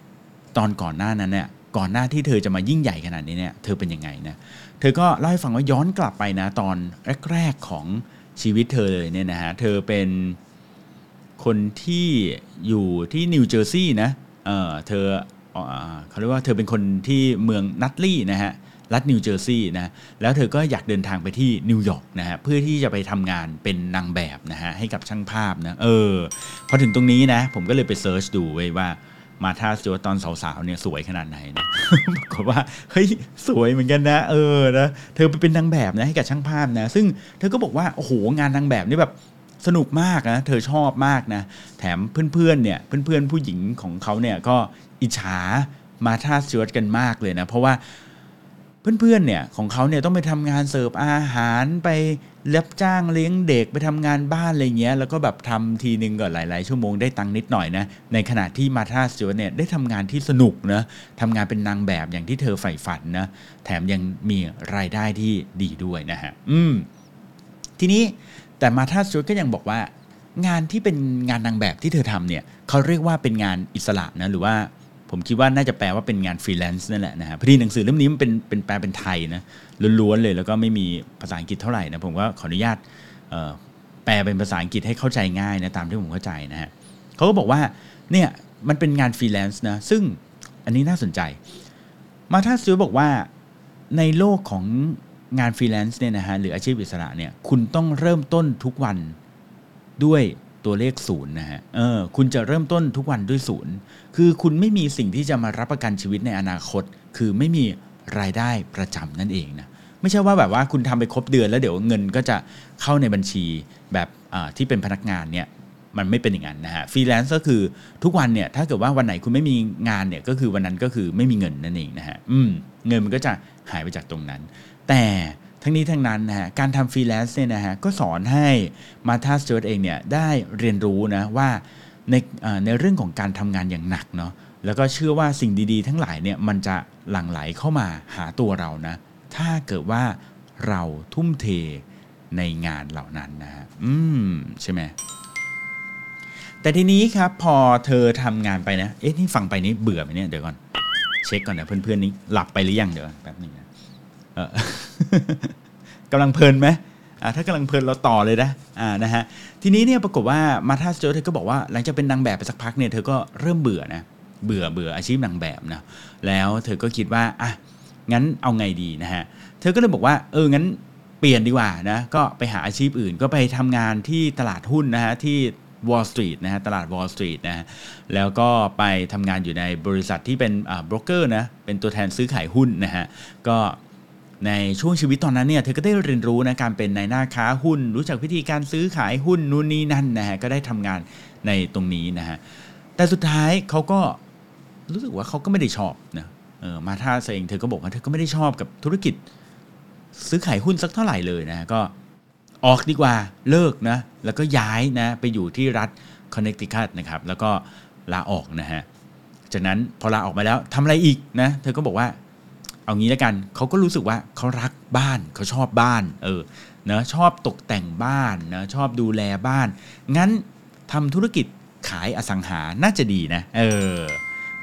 ตอนก่อนหน้านั้นเนี่ยก่อนหน้าที่เธอจะมายิ่งใหญ่ขนาดนี้เนี่ยเธอเป็นยังไงนะเธอก็เล่าให้ฟังว่าย้อนกลับไปนะตอนแรก ๆของ ชีวิตเธอเลยเนี่ยนะฮะ เธอเป็นคนที่อยู่ที่นิวเจอร์ซีย์นะ เออเธอเออเขาเรียกว่าเธอเป็นคนที่เมือง Nutley นะฮะ รัฐนิวเจอร์ซีย์นะ แล้วเธอก็อยากเดินทางไปที่นิวยอร์กนะฮะ เพื่อที่จะไปทำงานเป็นนางแบบนะฮะ ให้กับช่างภาพนะ เออ พอถึงตรงนี้นะ ผมก็เลยไป search ดูไว้ว่า Martha Stewart ตอนสาวๆเนี่ยสวยขนาดไหนนะปรากฏว่าเฮ้ยสวยเหมือนกันนะ เออนะเธอไปเป็นนางแบบนะให้กับช่างภาพนะ ซึ่งเธอก็บอกว่าโอ้โหงานนางแบบนี่แบบสนุกมากนะ เธอชอบมากนะ แถมเพื่อนๆเนี่ยเพื่อนๆผู้หญิงของเขาเนี่ยก็อิจฉามาท่าสจวตกันมากเลยนะ เพราะว่า เพื่อนๆเนี่ยของเขาเนี่ยต้องไปทำงานเสิร์ฟอาหารไปรับจ้างเลี้ยงเด็กไปทำงานบ้านอะไรเงี้ยแล้วก็แบบทำทีนึงก็หลาย ๆ ชั่วโมงได้ตังค์นิดหน่อยนะในขณะที่มาธาสจวเนี่ยได้ทำงานที่สนุกนะทำงานเป็นนางแบบอย่างที่เธอใฝ่ฝันนะแถมยังมีรายได้ที่ดีด้วยนะฮะอืมทีนี้แต่มาธาสจวก็ยังบอกว่างานที่เป็นงานนางแบบที่เธอทำเนี่ยเขาเรียกว่าเป็นงานอิสระนะหรือว่า ผมคิดว่าน่าจะแปลว่าเป็นงานฟรีแลนซ์นั่นแหละนะฮะพอดีหนังสือเล่มนี้มันเป็นเป็นแปลเป็นไทยนะล้วนๆเลยแล้วก็ไม่มีภาษาอังกฤษเท่าไหร่นะผมก็ขออนุญาตแปลเป็นภาษาอังกฤษให้เข้าใจง่ายนะตามที่ผมเข้าใจนะฮะเขาก็บอกว่าเนี่ยมันเป็นงานฟรีแลนซ์นะซึ่งอันนี้น่าสนใจ มาร์ธา สจ๊วตบอกว่าในโลกของงานฟรีแลนซ์เนี่ยนะฮะหรืออาชีพอิสระเนี่ยคุณต้องเริ่มต้นทุกวันด้วย ตัวเลขศูนย์นะฮะเออคุณจะเริ่มต้นทุกวันด้วยศูนย์คือคุณไม่มีสิ่งที่จะมารับประกันชีวิตในอนาคต คือไม่มีรายได้ประจำนั่นเองนะไม่ใช่ว่าแบบว่าคุณทำไปครบเดือนแล้วเดี๋ยวเงินก็จะเข้าในบัญชีแบบอ่าที่เป็นพนักงานเนี่ยมันไม่เป็นอย่างนั้นนะฮะฟรีแลนซ์ก็คือทุกวันเนี่ยถ้าเกิดว่าวันไหนคุณไม่มีงานเนี่ยก็คือวันนั้นก็คือไม่มีเงินนั่นเองนะฮะอืมเงินมันก็จะหายไปจากตรงนั้น แต่ ทั้งนี้ทั้งนั้นนะฮะการทำฟรีแลนซ์เนี่ยนะฮะก็สอนให้มาร์ธาสจ๊วตเองเนี่ยได้เรียนรู้นะว่าในในเรื่องของการทำงานอย่างหนักเนาะแล้วก็เชื่อว่าสิ่งดีๆ ทั้งหลายเนี่ยมันจะหลั่งไหลเข้ามาหาตัวเรานะถ้าเกิดว่าเราทุ่มเทในงานเหล่านั้นนะฮะอืมใช่ไหมแต่ทีนี้ครับพอเธอทำงานไปนะ เอ๊ะนี่ฟังไปนี่เบื่อไหมเนี่ยเดี๋ยวก่อน เช็คก่อนนะเพื่อนๆนี่หลับไปหรือยังเดี๋ยวก่อนแป๊บนึงนะ กำลังเพลินไหมถ้ากำลังเพลินเราต่อเลยนะอ่านะฮะทีนี้เนี่ยปรากฏว่ามาธาสโจเธอก็บอกว่าหลังจากเป็นนางแบบไปสักพักเนี่ยเธอก็เริ่มเบื่อนะเบื่อเบื่ออาชีพนางแบบนะแล้วเธอก็คิดว่าอะงั้นเอาไงดีนะฮะเธอก็เลยบอกว่าเอองั้นเปลี่ยนดีกว่านะก็ไปหาอาชีพอื่น ก็ไปทำงานที่ตลาดหุ้นนะฮะที่ Wall Street นะฮะตลาด Wall Street นะฮะแล้วก็ไปทำงานอยู่ในบริษัทที่เป็นอ่าบรกเกอร์นะเป็นตัวแทนซื้อขายหุ้นนะฮะก็ ในช่วงชีวิตตอนนั้นเนี่ยเธอก็ได้เรียนรู้นะการเป็นนายหน้าค้าหุ้น รู้จักวิธีการซื้อขายหุ้นนู่นนี่นั่นนะฮะก็ได้ทำงานในตรงนี้นะฮะแต่สุดท้ายเขาก็รู้สึกว่าเขาก็ไม่ได้ชอบนะเออมาท่าเองเธอก็บอกว่าเธอก็ไม่ได้ชอบกับธุรกิจ ซื้อขายหุ้นสักเท่าไหร่เลยนะฮะก็ออกดีกว่าเลิกนะแล้วก็ย้ายนะไปอยู่ที่รัฐคอนเน c ติคัตนะครับแล้วก็ลาออกนะฮะจากนั้นพอลาออกมาแล้วทำอะไรอีกนะเธอก็บอกว่า เอางี้แล้วกันเขาก็รู้สึกว่าเขารักบ้านเขาชอบบ้าน เออนะชอบตกแต่งบ้านนะชอบดูแลบ้าน งั้นทำธุรกิจขายอสังหาน่าจะดีนะ เออ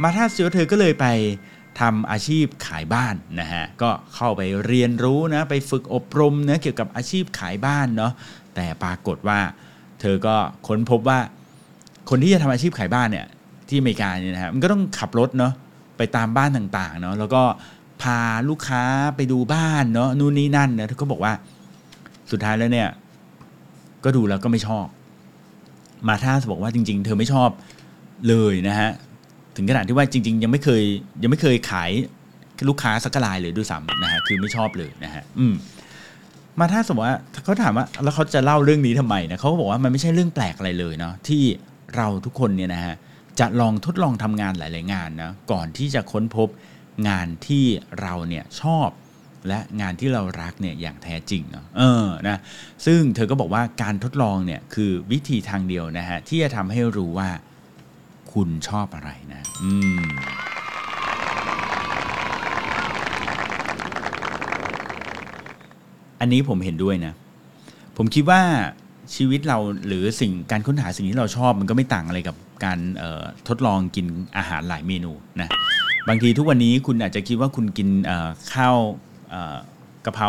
มาท่าเซียวเธอก็เลยไปทำอาชีพขายบ้านนะฮะ ก็เข้าไปเรียนรู้นะ ไปฝึกอบรมนะเกี่ยวกับอาชีพขายบ้านเนาะ แต่ปรากฏว่า เธอก็ค้นพบว่า คนที่จะทำอาชีพขายบ้านเนี่ยที่อเมริกาเนี่ยนะฮะ มันก็ต้องขับรถเนาะไปตามบ้านต่างๆเนาะ แล้วก็ พาลูกค้าไปดูบ้านเนาะนู่นนี่นั่นนะเธอก็บอกว่า สุดท้ายแล้วเนี่ย ก็ดูแล้วก็ไม่ชอบ มาท่าบอกว่าจริง ๆ เธอไม่ชอบเลยนะฮะถึงขนาดที่ว่าจริง ๆ ยังไม่เคย ยังไม่เคยขายลูกค้าสักรายเลยด้วยซ้ำนะฮะคือไม่ชอบเลยนะฮะอืมมาถ้าสมมติว่าเขาถามว่าแล้วเขาจะเล่าเรื่องนี้ทำไมนะเขาก็บอกว่ามันไม่ใช่เรื่องแปลกอะไรเลยเนาะที่เราทุกคนเนี่ยนะฮะจะลองทดลองทำงานหลาย ๆ งานนะก่อนที่จะค้นพบ งานที่เราเนี่ยชอบและงานที่เรารักเนี่ยอย่างแท้จริงเนาะเออนะซึ่งเธอก็บอกว่าการทดลองเนี่ยคือวิธีทางเดียวนะฮะที่จะทำให้รู้ว่าคุณชอบอะไรนะอืมอันนี้ผมเห็นด้วยนะ ผมคิดว่าชีวิตเราหรือสิ่งการค้นหาสิ่งที่เราชอบมันก็ไม่ต่างอะไรกับการออทดลองกินอาหารหลายเมนูนะ บางทีทุกวันนี้คุณอาจจะคิดว่าคุณกินข้าวกะเพรา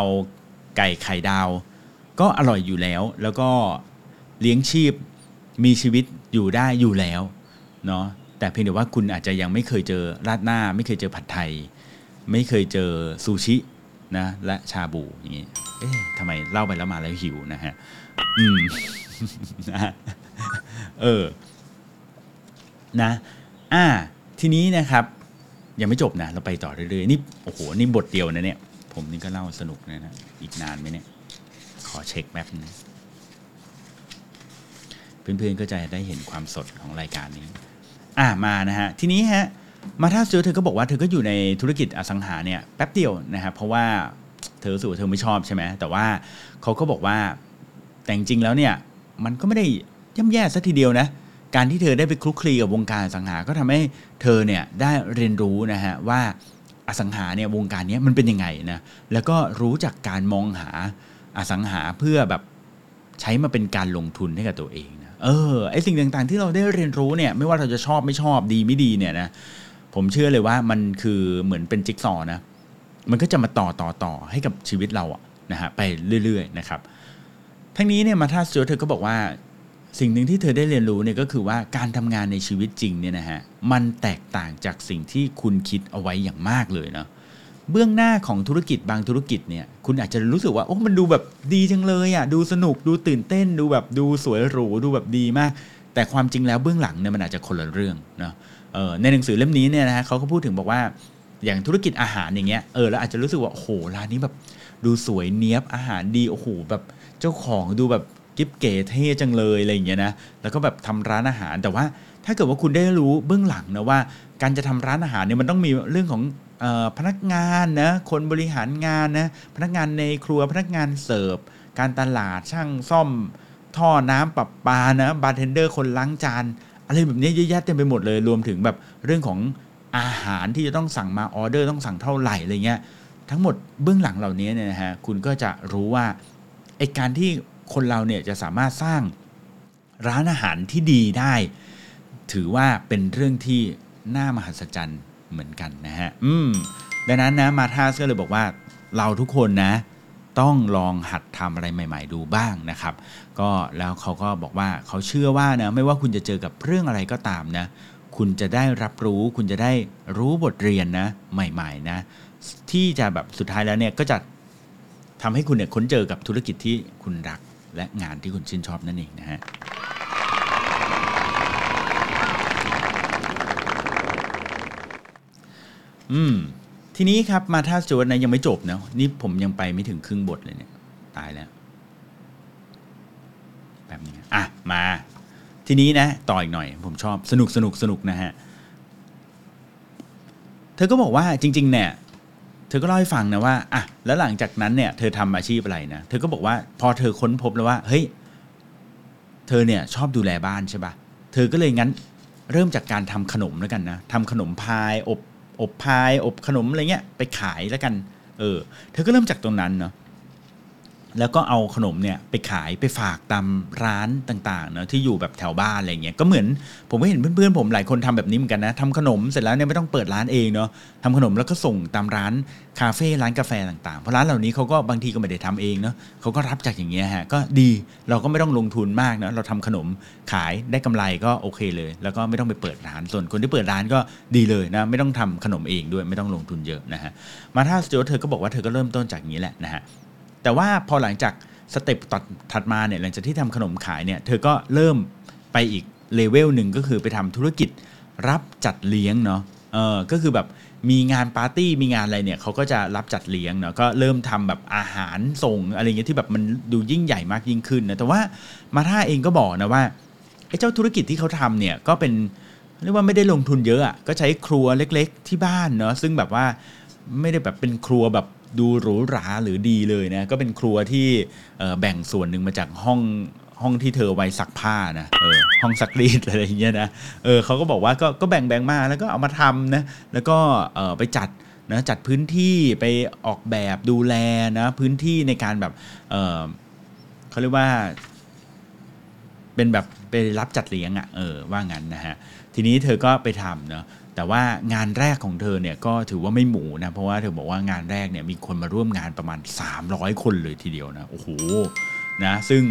ไก่ไข่ดาว ก็อร่อยอยู่แล้ว แล้วก็เลี้ยงชีพมีชีวิตอยู่ได้อยู่แล้วเนาะแต่เพียงแต่ว่าคุณอาจจะยังไม่เคยเจอราดหน้า ไม่เคยเจอผัดไทย ไม่เคยเจอซูชินะและชาบูอย่างนี้เอ๊ะทำไมเล่าไปแล้วมาแล้วหิวนะฮะอืมนะเออนะอ่าทีนี้นะครับ ยังไม่จบนะ เราไปต่อเรื่อยๆ นี่ โอ้โห นี่บทเดียวนะเนี่ย ผมนี่ก็เล่าสนุกนะนะอีกนานไหมเนี่ย ขอเช็คแป๊บนึงเพื่อนๆก็จะได้เห็นความสดของรายการนี้ อ่ามานะฮะ ทีนี้ฮะ มาถ้าเจอเธอก็บอกว่าเธอก็อยู่ในธุรกิจอสังหาเนี่ยแป๊บเดียวนะครับเพราะว่าเธอรู้สึกว่าเธอไม่ชอบใช่ไหม แต่ว่าเขาก็บอกว่าแต่จริงๆแล้วเนี่ย มันก็ไม่ได้ย่ำแย่ซะทีเดียวนะ การที่เธอได้ไปคลุกคลีกับวงการอสังหา ก็ทำให้เธอเนี่ยได้เรียนรู้นะฮะว่าอสังหาเนี่ยวงการนี้มันเป็นยังไงนะ แล้วก็รู้จักการมองหาอสังหาเพื่อแบบใช้มาเป็นการลงทุนให้กับตัวเองนะเออไอสิ่งต่างๆ ที่เราได้เรียนรู้เนี่ยไม่ว่าเราจะชอบไม่ชอบดีไม่ดีเนี่ยนะผมเชื่อเลยว่ามันคือเหมือนเป็นจิ๊กซอว์นะมันก็จะมาต่อต่อต่อให้กับชีวิตเราอะนะฮะไปเรื่อยๆนะครับทั้งนี้เนี่ยมาธาสจวเธอก็บอกว่า สิ่งหนึ่งที่เธอได้เรียนรู้เนี่ยก็คือว่าการทำงานในชีวิตจริงเนี่ยนะฮะมันแตกต่างจากสิ่งที่คุณคิดเอาไว้อย่างมากเลยเนาะเบื้องหน้าของธุรกิจบางธุรกิจเนี่ยคุณอาจจะรู้สึกว่าโอ้มันดูแบบดีจังเลยอะ่ะดูสนุกดูตื่นเต้น ดูแบบดูสวยหรูดูแบบดีมาก แต่ความจริงแล้วเบื้องหลังเนี่ยมันอาจจะคนละเรื่องเนาะเออในหนังสือเล่มนี้เนี่ยนะฮะเขาก็พูดถึงบอกว่าอย่างธุรกิจอาหารอย่างเงี้ยเออแล้วอาจจะรู้สึกว่าโอ้โหร้านนี้แบบดูสวยเนี้ยบอาหารดีโอ้โหแบบเจ้าของดูแบบ กิ๊บเก๋เท่จังเลยอะไรอย่างเงี้ยนะแล้วก็แบบทำร้านอาหารแต่ว่าถ้าเกิดว่าคุณได้รู้เบื้องหลังนะว่า การจะทำร้านอาหารเนี่ยมันต้องมีเรื่องของออพนักงานนะคนบริหารงานนะพนักงานในครัวพนักงานเสิร์ฟการตลาดช่างซ่อม ท่อน้ำประปานะบาร์เทนเดอร์คนล้างจานอะไรแบบนี้เยอะแยะเต็มไปหมดเลยรวมถึงแบบเรื่องของอาหารที่จะต้องสั่งมาออเดอร์ต้องสั่งเท่าไหร่อะไรเงี้ยทั้งหมดเบื้องหลังเหล่านี้เนี่ยนะฮะคุณก็จะรู้ว่าไอการที่ คนเราเนี่ยจะสามารถสร้างร้านอาหารที่ดีได้ ถือว่าเป็นเรื่องที่น่ามหัศจรรย์เหมือนกันนะฮะอืมดังนั้นนะมาธาสก็เลยบอกว่าเราทุกคนนะ ต้องลองหัดทำอะไรใหม่ ๆ ดูบ้างนะครับ ก็แล้วเขาก็บอกว่าเขาเชื่อว่านะไม่ว่าคุณจะเจอกับเรื่องอะไรก็ตามนะคุณจะได้รับรู้ คุณจะได้รู้บทเรียนนะ ใหม่ ๆ นะ ที่จะแบบสุดท้ายแล้วเนี่ยก็จะทำให้คุณเนี่ยค้นเจอกับธุรกิจที่คุณรัก และงานที่คุณชื่นชอบนั่นเองนะฮะอืม ทีนี้ครับมาท่าสจวตนะยังไม่จบนะนี่ผมยังไปไม่ถึงครึ่งบทเลยเนี่ย ตายแล้วแบบนี้อะ มา ทีนี้นะ ต่ออีกหน่อย ผมชอบสนุกสนุกสนุกนะฮะ เธอก็บอกว่าจริง ๆ เนี่ย เธอก็เล่าให้ฟังนะว่าอะแล้วหลังจากนั้นเนี่ย เธอทำอาชีพอะไรนะเธอก็บอกว่าพอเธอค้นพบแล้วว่า เฮ้ย เธอเนี่ยชอบดูแลบ้านใช่ปะเธอก็เลยงั้นเริ่มจากการทำขนมแล้วกันนะทำขนมพายอบอบพายอบขนมอะไรเงี้ยไปขายแล้วกัน เออ เธอก็เริ่มจากตรงนั้นเนาะ แล้วก็เอาขนมเนี่ยไปขายไปฝากตามร้านต่างๆเนาะที่อยู่แบบแถวบ้านอะไรเงี้ยก็เหมือนผมก็เห็นเพื่อนๆผมหลายคนทำแบบนี้เหมือนกันนะทำขนมเสร็จแล้วเนี่ยไม่ต้องเปิดร้านเองเนาะทำขนมแล้วก็ส่งตามร้านคาเฟ่ร้านกาแฟต่างๆ เพราะร้านเหล่านี้เขาก็บางทีก็ไม่ได้ทำเองเนาะเขาก็รับจากอย่างเงี้ยฮะก็ดีเราก็ไม่ต้องลงทุนมากนะเราทำขนมขายได้กำไรก็โอเคเลย แล้วก็ไม่ต้องไปเปิดร้านส่วนคนที่เปิดร้านก็ดีเลยนะไม่ต้องทำขนมเองด้วยไม่ต้องลงทุนเยอะนะฮะมาถ้าสจวตเธอก็บอกว่าเธอก็เริ่มต้นจากอย่างนี้แหละนะฮะ แต่ว่าพอหลังจากสเต็ปตัดถัดมาเนี่ยหลังจากที่ทำขนมขายเนี่ยเธอก็เริ่มไปอีกเลเวลหนึ่งก็คือไปทำธุรกิจรับจัดเลี้ยงเนาะเออก็คือแบบมีงานปาร์ตี้มีงานอะไรเนี่ยเขาก็จะรับจัดเลี้ยงเนาะก็เริ่มทำแบบอาหารส่งอะไรเงี้ยที่แบบมันดูยิ่งใหญ่มากยิ่งขึ้นนะแต่ว่ามาท่าเองก็บอกนะว่าไอ้เจ้าธุรกิจที่เขาทำเนี่ยก็เป็นเรียกว่าไม่ได้ลงทุนเยอะอะก็ใช้ครัวเล็ก ๆ ที่บ้านเนาะซึ่งแบบว่าไม่ได้แบบเป็นครัวแบบ ดูหรูหราหรือดีเลยนะก็เป็นครัวที่แบ่งส่วนหนึ่งมาจากห้องห้องที่เธอไว้ซักผ้านะเออห้องซักรีดอะไรอย่างเงี้ยนะเออเขาก็บอกว่าก็ก็แบ่งแบ่งมาแล้วก็เอามาทำนะแล้วก็เออไปจัดนะจัดพื้นที่ไปออกแบบดูแลนะพื้นที่ในการแบบเออเขาเรียกว่า เป็นแบบไปรับจัดเลี้ยงอะ่ะเออว่างั้นนะฮะทีนี้เธอก็ไปทำเนาะ แต่ว่างานแรกของเธอเนี่ยก็ถือว่าไม่หมูนะ เพราะว่าเธอบอกว่างานแรกเนี่ยมีคนมาร่วมงานประมาณ 300 คนเลยทีเดียวนะโอ้โหนะซึ่ง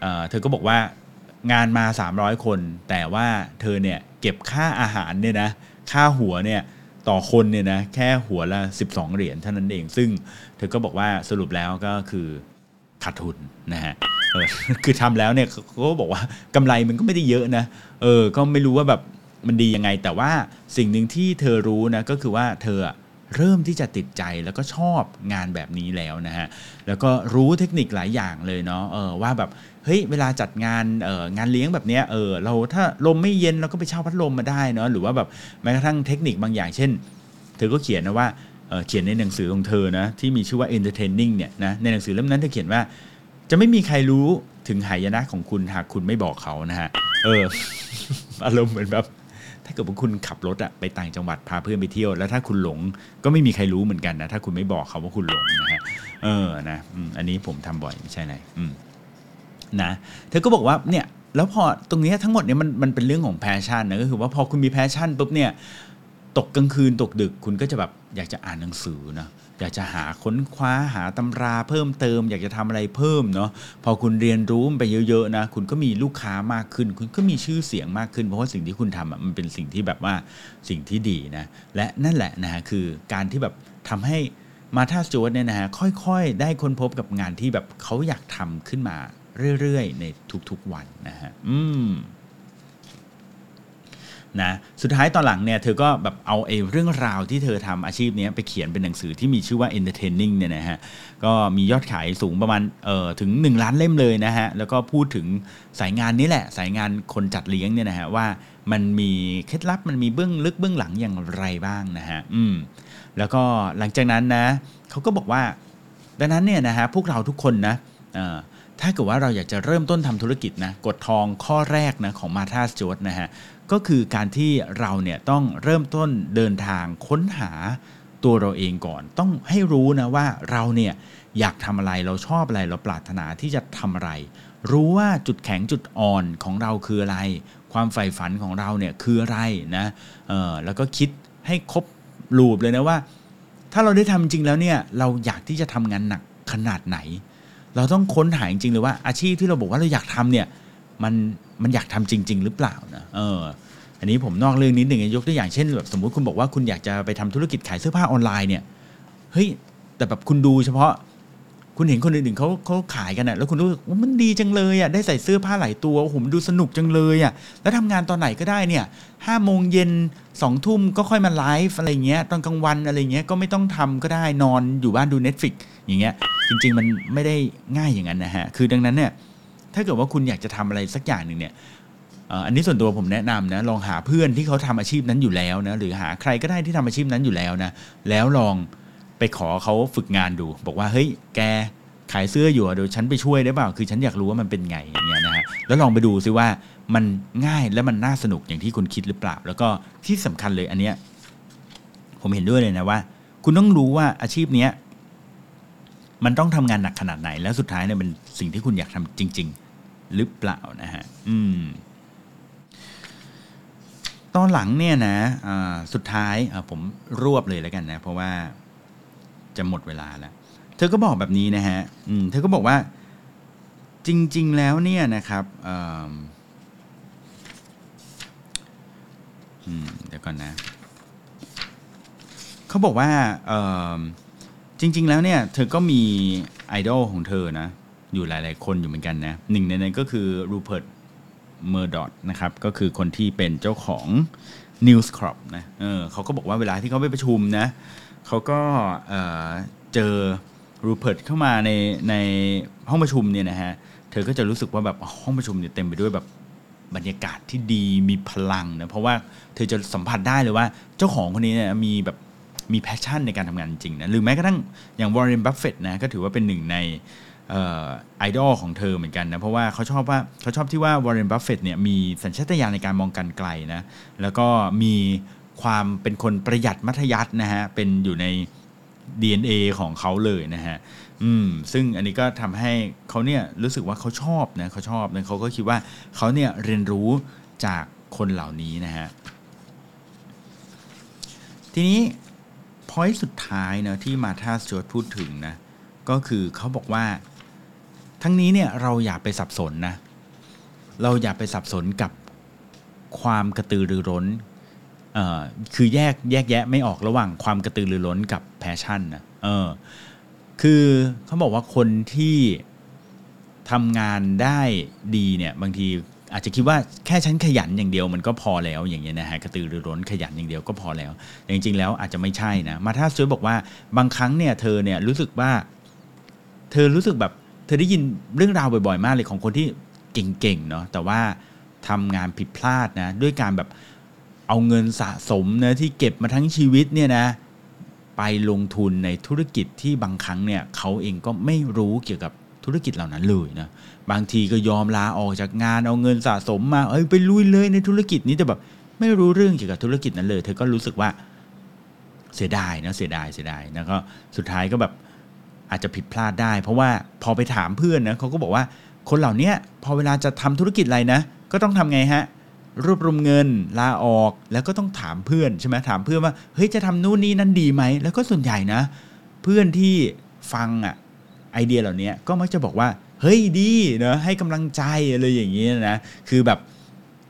เเธอก็บอกว่างานมา 300 คน แต่ว่าเธอเนี่ยเก็บค่าอาหารเนี่ยนะค่าหัวเนี่ยต่อคนเนี่ยนะแค่หัวละ 12 เหรียญเท่านั้นเอง ซึ่งเธอก็บอกว่าสรุปแล้วก็คือขาดทุนนะฮะคือทำแล้วเนี่ยเขาก็บอกว่ากำไรมันก็ไม่ได้เยอะนะเออก็ไม่รู้ว่าแบบ มันดียังไง แต่ว่าสิ่งหนึ่งที่เธอรู้นะก็คือว่าเธอเริ่มที่จะติดใจแล้วก็ชอบงานแบบนี้แล้วนะฮะ แล้วก็รู้เทคนิคหลายอย่างเลยเนาะเออว่าแบบเฮ้ยเวลาจัดงานเอองานเลี้ยงแบบเนี้ยเออเราถ้าลมไม่เย็นเราก็ไปเช่าพัดลมมาได้เนาะหรือว่าแบบแม้กระทั่งเทคนิคบางอย่างเช่น เธอก็เขียนนะว่าเขียนในหนังสือของเธอนะที่มีชื่อว่า entertaining เนี่ยนะในหนังสือเล่มนั้นเธอเขียนว่า จะไม่มีใครรู้ถึงหายนะของคุณหากคุณไม่บอกเขานะฮะเอออารมณ์เหมือนแบบ ถ้าเกิดว่าคุณขับรถอะไปต่างจังหวัดพาเพื่อนไปเที่ยว แล้วถ้าคุณหลงก็ไม่มีใครรู้เหมือนกันนะ ถ้าคุณไม่บอกเขาว่าคุณหลงนะฮะเออนะอันนี้ผมทำบ่อยไม่ใช่ไหนนะเธอก็บอกว่าเนี่ยแล้วพอตรงนี้ทั้งหมดเนี่ยมันมันเป็นเรื่องของ passion นะก็คือว่าพอคุณมี passion ปุ๊บเนี่ยตกกลางคืนตกดึกคุณก็จะแบบอยากจะอ่านหนังสือนะ อยากจะหาค้นคว้าหาตำราเพิ่มเติม อยากจะทำอะไรเพิ่มเนาะพอคุณเรียนรู้ไปเยอะๆนะคุณก็มีลูกค้ามากขึ้น คุณก็มีชื่อเสียงมากขึ้น เพราะว่าสิ่งที่คุณทำมันเป็นสิ่งที่แบบว่าสิ่งที่ดีนะและนั่นแหละนะฮะคือการที่แบบทำให้มาร์ธาสจ๊วตเนี่ยนะฮะค่อยๆ ได้ค้นพบกับงานที่แบบเขาอยากทำขึ้นมาเรื่อยๆ ในทุกๆวันนะฮะอืม นะสุดท้ายตอนหลังเนี่ยเธอก็แบบเอาเอเรื่องราวที่เธอทำอาชีพนี้ไปเขียนเป็นหนังสือที่มีชื่อว่า entertaining เนี่ยนะฮะก็มียอดขายสูงประมาณเอ่อถึง 1 ล้านเล่มเลยนะฮะแล้วก็พูดถึงสายงานนี้แหละ สายงานคนจัดเลี้ยงเนี่ยนะฮะว่ามันมีเคล็ดลับมันมีเบื้องลึกเบื้องหลังอย่างไรบ้างนะฮะอืมแล้วก็หลังจากนั้นนะเขาก็บอกว่า ดังนั้นเนี่ยนะฮะพวกเราทุกคนนะถ้าเกิดว่าเราอยากจะเริ่มต้นทำธุรกิจนะกดทองข้อแรกนะของมาธาสจวตนะฮะ ก็คือการที่เราเนี่ยต้องเริ่มต้นเดินทางค้นหาตัวเราเองก่อน ต้องให้รู้นะว่าเราเนี่ยอยากทำอะไรเราชอบอะไรเราปรารถนาที่จะทำอะไร รู้ว่าจุดแข็งจุดอ่อนของเราคืออะไร ความใฝ่ฝันของเราเนี่ยคืออะไรนะเออแล้วก็คิดให้ครบรูปเลยนะว่า ถ้าเราได้ทำจริงแล้วเนี่ยเราอยากที่จะทำงานหนักขนาดไหน เราต้องค้นหาจริงๆเลยว่าอาชีพที่เราบอกว่าเราอยากทำเนี่ย มันมันอยากทำจริง ๆ หรือเปล่านะเอออันนี้ผมนอกเรื่องนิดหนึ่งยกตัวอย่างเช่นแบบสมมุติคุณบอกว่าคุณอยากจะไปทำธุรกิจขายเสื้อผ้าออนไลน์เนี่ยเฮ้ยแต่แบบคุณดูเฉพาะคุณเห็นคนอื่นๆเขาเขาขายกันอะแล้วคุณรู้สึกว่ามันดีจังเลยอะได้ใส่เสื้อผ้าหลายตัวโอ้โหมันดูสนุกจังเลยอะแล้วทำงานตอนไหนก็ได้เนี่ยห้าโมงเย็นสองทุ่มก็ค่อยมาไลฟ์อะไรเงี้ยตอนกลางวันอะไรเงี้ยก็ไม่ต้องทำก็ได้นอนอยู่บ้านดู Netflix อย่างเงี้ยจริง ๆ มันไม่ได้ง่ายอย่างนั้นนะฮะคือดังนั้นเนี่ย ถ้าเกิดว่าคุณอยากจะทำอะไรสักอย่างหนึ่งเนี่ยอันนี้ส่วนตัวผมแนะนำนะลองหาเพื่อนที่เขาทำอาชีพนั้นอยู่แล้วนะหรือหาใครก็ได้ที่ทำอาชีพนั้นอยู่แล้วนะแล้วลองไปขอเขาฝึกงานดู บอกว่าเฮ้ยแกขายเสื้ออยู่เดี๋ยวฉันไปช่วยได้เปล่าคือฉันอยากรู้ว่ามันเป็นไงอย่างเงี้ยนะฮะแล้วลองไปดูซิว่ามันง่ายและมันน่าสนุกอย่างที่คุณคิดหรือเปล่า แล้วก็ที่สำคัญเลยอันเนี้ยผมเห็นด้วยเลยนะว่า คุณต้องรู้ว่าอาชีพเนี้ยมันต้องทำงานหนักขนาดไหนแล้วสุดท้ายเนี่ยเป็นสิ่งที่คุณอยากทำจริง ๆ หรือเปล่านะฮะอืมตอนหลังเนี่ยนะสุดท้ายผมรวบเลยแล้วกันนะ เพราะว่าจะหมดเวลาแล้ว เธอก็บอกแบบนี้นะฮะอืมเธอก็บอกว่าจริง ๆ แล้วเนี่ยนะครับเดี๋ยวก่อนนะ เขาบอกว่าจริง ๆ แล้วเนี่ย เธอก็มีไอดอลของเธอนะ อยู่หลาย ๆ คนอยู่เหมือนกันนะหนึ่งในนั้นก็คือรูเพิร์ตเมอร์ด็อกนะครับก็คือคนที่เป็นเจ้าของ News Corp นะเออเขาก็บอกว่าเวลาที่เขาไปประชุมนะเขาก็เจอรูเพิร์ตเข้ามาในในห้องประชุมเนี่ยนะฮะเธอก็จะรู้สึกว่าแบบห้องประชุมเนี่ยเต็มไปด้วยแบบบรรยากาศที่ดีมีพลังนะเพราะว่าเธอจะสัมผัสได้เลยว่าเจ้าของคนนี้เนี่ยมีแบบมี passion ในการทำงานจริงนะหรือแม้กระทั่งอย่างวอร์เรนบัฟเฟตนะก็ถือว่าเป็นหนึ่งใน ไอดอลของเธอเหมือนกันนะ เพราะว่าเขาชอบว่าเขาชอบที่ว่าวอร์เรนบัฟเฟตเนี่ยมีสัญชาตญาณในการมองการไกลนะ แล้วก็มีความเป็นคนประหยัดมัธยัตินะฮะ เป็นอยู่ใน DNA ของเขาเลยนะฮะอืมซึ่งอันนี้ก็ทำให้เขาเนี่ยรู้สึกว่าเขาชอบนะเขาชอบนะเขาก็คิดว่าเขาเนี่ยเรียนรู้จากคนเหล่านี้นะฮะทีนี้พอยต์สุดท้ายนะที่มาธาสจวดพูดถึงนะก็คือเขาบอกว่า ทั้งนี้เนี่ยเราอย่าไปสับสนนะ เราอย่าไปสับสนกับความกระตือรือร้นคือแยกแยกแยะไม่ออกระหว่างความกระตือรือร้นกับแพชชั่นนะเออคือเขาบอกว่าคนที่ทำงานได้ดีเนี่ยบางทีอาจจะคิดว่าแค่ฉันขยันอย่างเดียวมันก็พอแล้วอย่างเงี้ยนะฮะกระตือรือร้นขยันอย่างเดียวก็พอแล้วจริงๆแล้วอาจจะไม่ใช่นะมาถ้าซวยบอกว่าบางครั้งเนี่ยเธอเนี่ยรู้สึกว่า เธอรู้สึกแบบ เธอได้ยินเรื่องราวบ่อยๆ มากเลยของคนที่เก่งๆเนาะแต่ว่าทำงานผิดพลาดนะด้วยการแบบเอาเงินสะสมนะที่เก็บมาทั้งชีวิตเนี่ยนะไปลงทุนในธุรกิจที่บางครั้งเนี่ยเขาเองก็ไม่รู้เกี่ยวกับธุรกิจเหล่านั้นเลยนะบางทีก็ยอมลาออกจากงานเอาเงินสะสมมาเอ้ยไปลุยเลยในธุรกิจนี้แต่แบบไม่รู้เรื่องเกี่ยวกับธุรกิจนั้นเลย เธอก็รู้สึกว่าเสียดายนะเสียดายเสียดายแล้วก็สุดท้ายก็แบบ อาจจะผิดพลาดได้ เพราะว่าพอไปถามเพื่อนนะเขาก็บอกว่าคนเหล่านี้พอเวลาจะทำธุรกิจอะไรนะ ก็ต้องทำไงฮะรวบรวมเงินลาออกแล้วก็ต้องถามเพื่อนใช่ไหมถามเพื่อนว่าเฮ้ยจะทำนู่นนี่นั่นดีไหมแล้วก็ส่วนใหญ่นะ เพื่อนที่ฟังอะไอเดียเหล่านี้ก็มักจะบอกว่า เฮ้ยดีเนะให้กำลังใจอะไรอย่างเงี้ยนะคือแบบ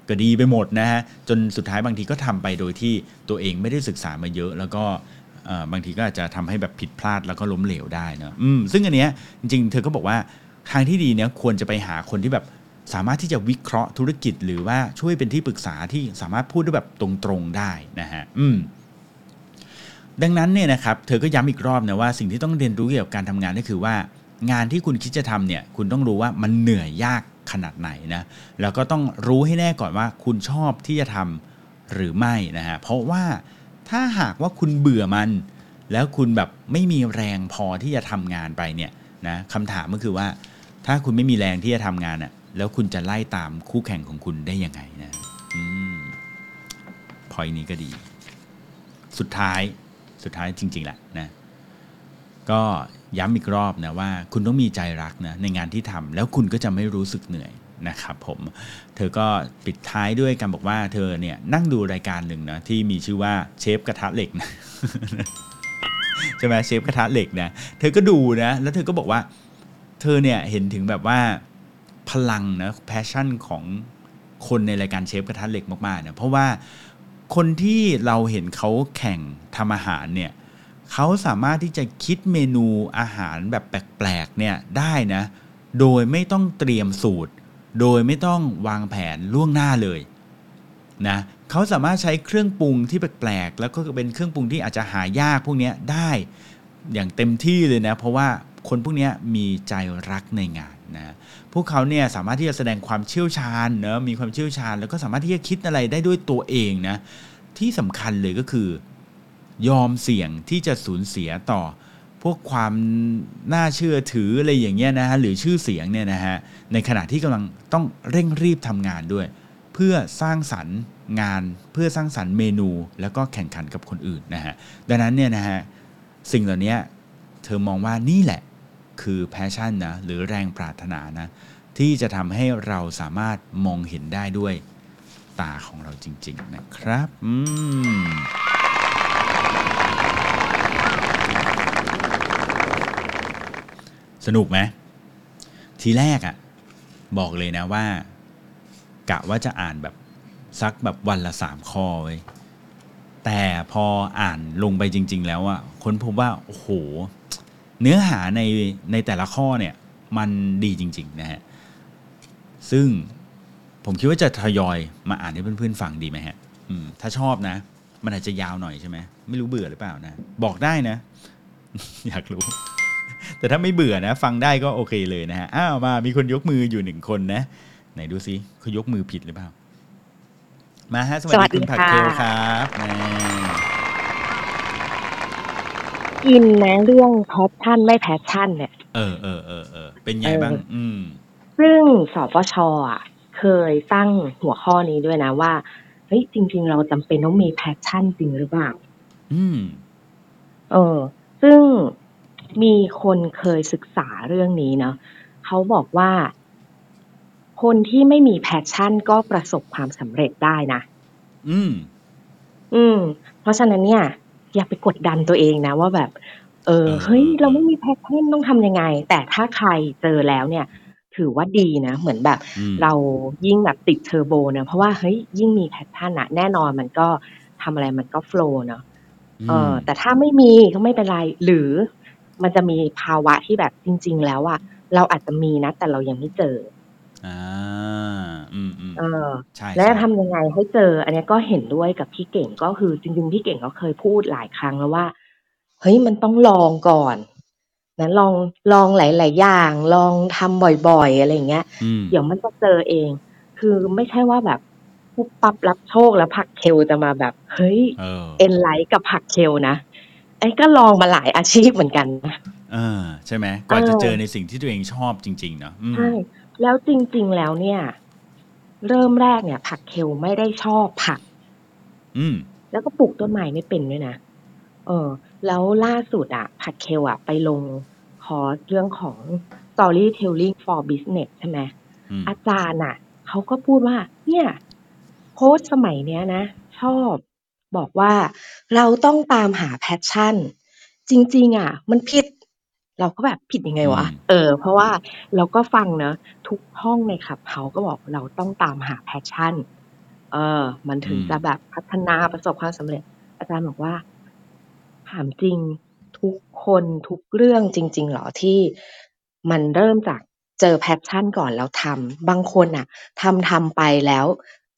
ก็ดีไปหมดนะฮะจนสุดท้ายบางทีก็ทำไปโดยที่ตัวเองไม่ได้ศึกษามาเยอะ แล้วก็ บางทีก็อาจจะทำให้แบบผิดพลาดแล้วก็ล้มเหลวได้นะอืมซึ่งอันเนี้ยจริงๆ เธอก็บอกว่าทางที่ดีเนี่ยควรจะไปหาคนที่แบบสามารถที่จะวิเคราะห์ธุรกิจ หรือว่าช่วยเป็นที่ปรึกษาที่สามารถพูดได้แบบตรงๆได้นะฮะอืมดังนั้นเนี่ยนะครับเธอก็ย้ำอีกรอบนะว่าสิ่งที่ต้องเรียนรู้เกี่ยวกับการทำงานก็คือว่า งานที่คุณคิดจะทำเนี่ยคุณต้องรู้ว่ามันเหนื่อยยากขนาดไหนนะแล้วก็ต้องรู้ให้แน่ก่อนว่าคุณชอบที่จะทำหรือไม่นะฮะเพราะว่า ถ้าหากว่าคุณเบื่อมัน แล้วคุณแบบไม่มีแรงพอที่จะทำงานไปเนี่ยนะคำถามก็คือว่า ถ้าคุณไม่มีแรงที่จะทำงานอะแล้วคุณจะไล่ตามคู่แข่งของคุณได้ยังไงนะอืมพอยนี้ก็ดี สุดท้ายสุดท้ายจริง ๆแหละนะ ก็ย้ำอีกรอบนะว่า คุณต้องมีใจรักนะในงานที่ทำแล้วคุณก็จะไม่รู้สึกเหนื่อย นะครับผม เธอก็ปิดท้ายด้วยการบอกว่าเธอเนี่ยนั่งดูรายการหนึ่งนะที่มีชื่อว่าเชฟกระทะเหล็กนะใช่ไหมเชฟกระทะเหล็กนะเธอก็ดูนะ แล้วเธอก็บอกว่า เธอเนี่ยเห็นถึงแบบว่าพลังนะแพชชั่นของคนในรายการเชฟกระทะเหล็กมากๆนะเพราะว่าคนที่เราเห็นเขาแข่งทำอาหารเนี่ยเขาสามารถที่จะคิดเมนูอาหารแบบแปลกๆเนี่ยได้นะ โดยไม่ต้องเตรียมสูตร โดยไม่ต้องวางแผนล่วงหน้าเลยนะเขาสามารถใช้เครื่องปรุงที่แปลกๆแล้วก็เป็นเครื่องปรุงที่อาจจะหายากพวกนี้ได้อย่างเต็มที่เลยนะ เพราะว่าคนพวกนี้มีใจรักในงานนะพวกเขาเนี่ยสามารถที่จะแสดงความเชี่ยวชาญเนะมีความเชี่ยวชาญ แล้วก็สามารถที่จะคิดอะไรได้ด้วยตัวเองนะที่สำคัญเลยก็คือ ยอมเสี่ยงที่จะสูญเสียต่อ พวกความน่าเชื่อถืออะไรอย่างเงี้ยนะฮะหรือชื่อเสียงเนี่ยนะฮะในขณะที่กำลังต้องเร่งรีบทำงานด้วย เพื่อสร้างสรรค์งานเพื่อสร้างสรรค์เมนู แล้วก็แข่งขันกับคนอื่นนะฮะดังนั้นเนี่ยนะฮะสิ่งเหล่านี้เธอมองว่านี่แหละคือแพชชั่นนะหรือแรงปรารถนานะที่จะทำให้เราสามารถมองเห็นได้ด้วยตาของเราจริง ๆ นะครับ อืม สนุกไหมทีแรกอะ่ะ บอกเลยนะว่า กะว่าจะอ่านแบบสักแบบวันละสามข้อไว้แต่พออ่านลงไปจริง ๆ แล้วอะค้นพบว่า โอ้โห เนื้อหาในในแต่ละข้อเนี่ย มันดีจริง ๆ นะฮะ ซึ่งผมคิดว่าจะทยอยมาอ่านให้เพื่อน ๆ ฟังดีไหมฮะถ้าชอบนะ มันอาจจะยาวหน่อยใช่ไหม ไม่รู้เบื่อหรือเปล่านะ บอกได้นะ อยากรู้ แต่ถ้าไม่เบื่อนะ ฟังได้ก็โอเคเลยนะฮะอ้าวมามีคนยกมืออยู่หนึ่งคนนะ ไหนดูซิเขายกมือผิดหรือเปล่า มาฮะสวัส
สวั
ดี
สดี
คุณผัก
ค่ะ
เคลครับแหม
อินนะเรื่อง passion ไม่ passion เนี่ย
เออเออเออเออเป็นไง
เออ
บ้าง อืม
ซึ่งสปชอะ เคยตั้งหัวข้อนี้ด้วยนะว่าเฮ้ยจริง ๆ เราจำเป็นต้องมี passion จริงหรือเปล่า
อืม
เออ ซึ่ง มีคนเคยศึกษาเรื่องนี้เนาะเขาบอกว่า คนที่ไม่มี passion ก็ประสบความสำเร็จได้นะ
อืม
อืม เพราะฉะนั้นเนี่ย อย่าไปกดดันตัวเองนะว่าแบบ เออ
เออ
เฮ้ย
เออ
เราไม่มี passion ต้องทำยังไง แต่ถ้าใครเจอแล้วเนี่ย ถือว่าดีนะ เหมือนแบบ
อืม
เรายิ่งแบบติดเทอร์โบเนาะเพราะว่าเฮ้ยยิ่งมี passion อะแน่นอนมันก็ทำอะไรมันก็ flow เนาะเออแต่ถ้าไม่มีก็ไม่เป็นไร หรือ มันจะมีภาวะที่แบบจริง ๆ แล้วอะเราอาจจะมีนะ แต่เรายังไม่เจอ
อ่าอืมอืม
เออ
ใช่
แล้ว
ใช่
จะทำยังไงให้เจอ อันเนี้ยก็เห็นด้วยกับพี่เก่งก็คือจริง ๆ พี่เก่งก็เคยพูดหลายครั้งแล้วว่า เฮ้ยมันต้องลองก่อนนะลองลองหลาย ๆ อย่าง ลองทำบ่อย ๆ อะไรอย่างเงี้ย
อืม
เดี๋ยวมันจะเจอเอง คือไม่ใช่ว่าแบบปุ๊บปั๊บรับโชคแล้วผักเคลจะมาแบบ เฮ้ย
เออ
เอ็นไลท์กับผักเคลนะไอ้ก็ลองมาหลายอาชีพเหมือนกันนะ
เออใช่ไหมกว่าจะ
เออ
เจอในสิ่งที่ตัวเองชอบจริง ๆ เนาะอืม
ใช่แล้วจริง ๆ แล้วเนี่ย เริ่มแรกเนี่ย ผักเคลไม่ได้ชอบผัก
อืม
แล้วก็ปลูกต้นไม้ไม่เป็นด้วยนะเออ แล้วล่าสุดอะผัดเคลอะไปลงคอร์สเรื่องของ storytelling for business ใช่ไหม
อืม
อาจารย์อะเขาก็พูดว่า เนี่ย โค้ชสมัยเนี้ยนะ ชอบ บอกว่าเราต้องตามหา passion จริง ๆ อะ มันผิด เราก็แบบผิดยังไงวะ
อืม
เออ เพราะว่าเราก็ฟังเนอะทุกห้องในคลับเขาก็บอกเราต้องตามหา passion เออ มันถึงจะแบบพัฒนาประสบความสำเร็จ อาจารย์บอกว่า ถามจริงทุกคนทุกเรื่องจริง ๆ เหรอที่มันเริ่มจากเจอ passion ก่อนแล้วทำบางคนอะทำทำไปแล้ว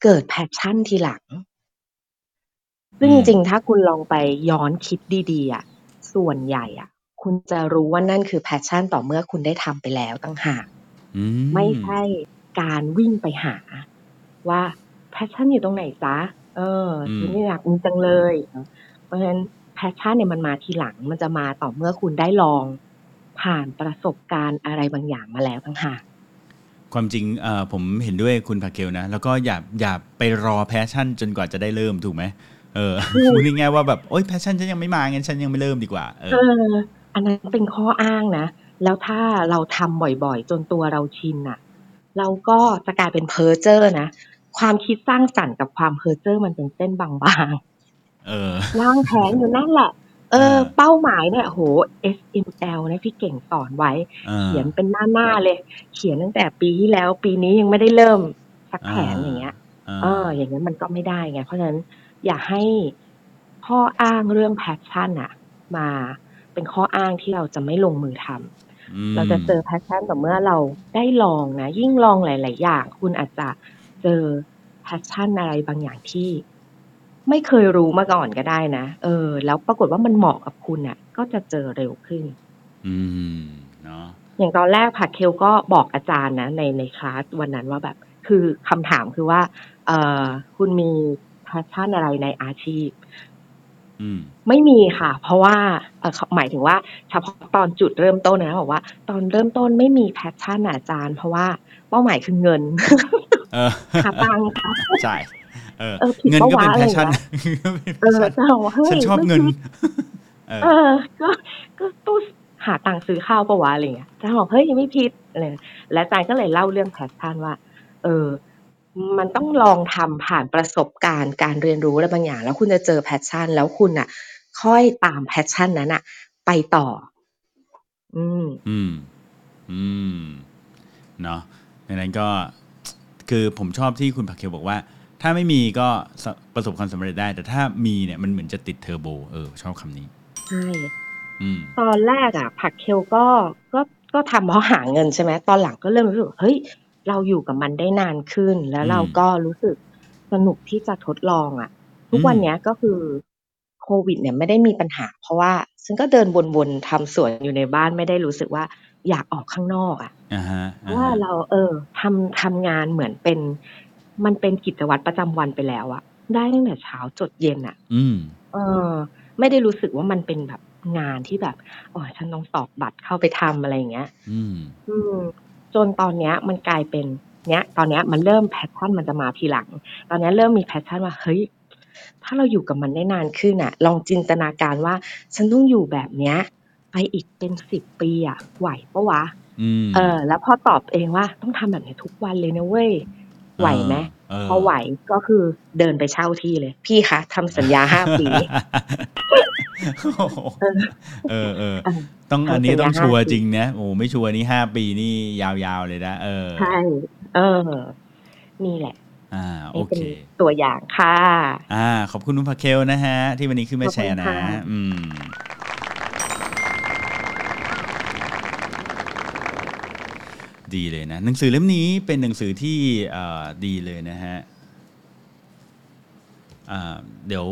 เกิด passion ทีหลัง ซึ่ง
อื
จริงๆ ถ้าคุณลองไปย้อนคิดดีๆอะส่วนใหญ่อะ คุณจะรู้ว่านั่นคือ passion ต่อเมื่อคุณได้ทำไปแล้วต่างหาก
อืม
ไม่ใชการวิ่งไปหา ว่า passion อยู่ตรงไหนจ๊ะเออ
อืม
ฉันอยากมีจังเลย เพราะฉะนั้น passion เนี่ยมันมาทีหลัง มันจะมาต่อเมื่อคุณได้ลอง ผ่านประสบการณ์อะไรบางอย่างมาแล้วต่างหาก
ความจริงเอ่อผมเห็นด้วยคุณผักเคลนะ แล้วก็อย่าอย่าไปรอ passion จนกว่าจะได้เริ่มถูกไหม เออ
ถูก
พูดง่ายๆว่าแบบโอ๊ย passion ฉันยังไม่มางั้นฉันยังไม่เริ่มดีกว่าเออ
เอออันนั้นเป็นข้ออ้างนะแล้วถ้าเราทำบ่อยๆ จนตัวเราชินอะเราก็จะกลายเป็นเพอร์เจอร์นะความคิดสร้างสรรค์กับความเพอร์เจอร์มันเป็นเส้นบาง
เออ
ๆวางแผนอยู่นั่นแหละเออ
เออ
เป้าหมายเนี่ยโห SML นะพี่เก่งสอนไว้
ออ
เขียนเป็นหน้าๆเลย เขียนตั้งแต่ปีที่แล้ว ปีนี้ยังไม่ได้เริ่มสักแผน
อ่า
อย่างเงี้ยาเอออย่างนั้นมันก็ไม่ได้ไงเพราะฉะนั้น อย่าให้ข้ออ้างเรื่อง passion อะมาเป็นข้ออ้างที่เราจะไม่ลงมือทำ
อืม
เราจะเจอ passion ต่อเมื่อเราได้ลองนะ ยิ่งลองหลาย ๆ อย่าง คุณอาจจะเจอ passion อะไรบางอย่างที่ไม่เคยรู้มาก่อนก็ได้นะ เออ แล้วปรากฏว่ามันเหมาะกับคุณอะ ก็จะเจอเร็วขึ้น
อืม เนาะ
อย่างตอนแรกผักเคลก็บอกอาจารย์นะในในคลาสวันนั้นว่าแบบ คือคำถามคือว่า เอ่อคุณมี passion อะไรในอาชีพ
อืม
ไม่มีค่ะ เพราะว่าเอ่อหมายถึงว่าเฉพาะตอนจุดเริ่มต้นนะบอกว่า ตอนเริ่มต้นไม่มีแพชชั่นอะอาจารย์ เพราะว่าเป้าหมายคือเงิน
เออ
หาตังค์ค่ะ
ใช่เออ
เออผิด
เงินก็เป็น
ปะวะ
passion
อะไรอย่างเงี้ยเออจะบอกว่าเฮ้ย
ฉันชอบเงินเออ
เออ ก็ก็กูหาตังค์ซื้อข้าวปะวะอะไรเงี้ยอาจารย์บอกเฮ้ยยังไม่ผิดอะไรและอาจารย์ก็เลยเล่าเรื่อง passion ว่า เออ มันต้องลองทำผ่านประสบการณ์การเรียนรู้อะไรบางอย่าง แล้วคุณจะเจอ passion แล้วคุณอะ ค่อยตาม passion นั้นอะ ไปต่อ อืม
อืม อืม เนาะดังนั้นก็คือผมชอบที่คุณผักเคียวบอกว่า ถ้าไม่มีก็สประสบความสำเร็จได้ แต่ถ้ามีเนี่ยมันเหมือนจะติดเทอร์โบ เออ ชอบคำนี้
ใช่
อืม
ตอนแรกอะ ผักเคลก็ก็ก็ทำเพราะหาเงินใช่ไหมตอนหลังก็เริ่มรู้สึกว่าเฮ้ย เราอยู่กับมันได้นานขึ้น แล้วเราก็รู้สึกสนุกที่จะทดลองอะ ทุกวันเนี้ยก็คือโควิดเนี่ยไม่ได้มีปัญหา เพราะว่าฉันก็เดินวนๆทำสวนอยู่ในบ้านไม่ได้รู้สึกว่าอยากออกข้างนอกอะ
อ่าฮะ
เพ
อ่า
ราะว่า
ฮะ
เราเออทำทำงานเหมือนเป็น มันเป็นกิจวัตรประจำวันไปแล้วอะได้ตั้งแต่เช้าจดเย็นอะ
อืม
เออ ไม่ได้รู้สึกว่ามันเป็นแบบงานที่แบบอ๋อฉันต้องตอกบัตรเข้าไปทำอะไรอย่างเงี้ย
อืม
อืม จนตอนเนี้ยมันกลายเป็นเนี้ยตอนเนี้ยมันเริ่ม passion มันจะมาทีหลัง ตอนเนี้ยเริ่มมี passion ว่าเฮ้ยถ้าเราอยู่กับมันได้นานขึ้นอะลองจินตนาการว่า ฉันต้องอยู่แบบเนี้ย ไปอีกเป็นสิบปีอะไหวปะวะ
อืม
เออ แล้วพอตอบเองว่าต้องทำแบบนี้ทุกวันเลยนะเว้ย ไหวไหม
เออ
พอไหวก็คือเดินไปเช่าที่เลย พี่คะทำสัญญาห้าปี
เออเออ
เออ
ต้อง
เอา
อันนี้
สัญญา
ต้องชัวร์
ห้าปี
จริงนะโอ้ไม่ชัวร์นี่ห้าปีนี่ยาวๆเลยนะเออ
ใช่เออ นี่แหละ
อ่าโอ
นี่เป็
เค
นตัวอย่างค่ะ
อ่า ขอบคุณนุพาเคลนะฮะ ที่วันนี้ขึ้นมาแชร์นะ
ขอบคุณค่ะ
อืม ดีเลยนะหนังสือเล่มนี้เป็นหนังสือที่ดีเลยนะฮะเดี๋ยว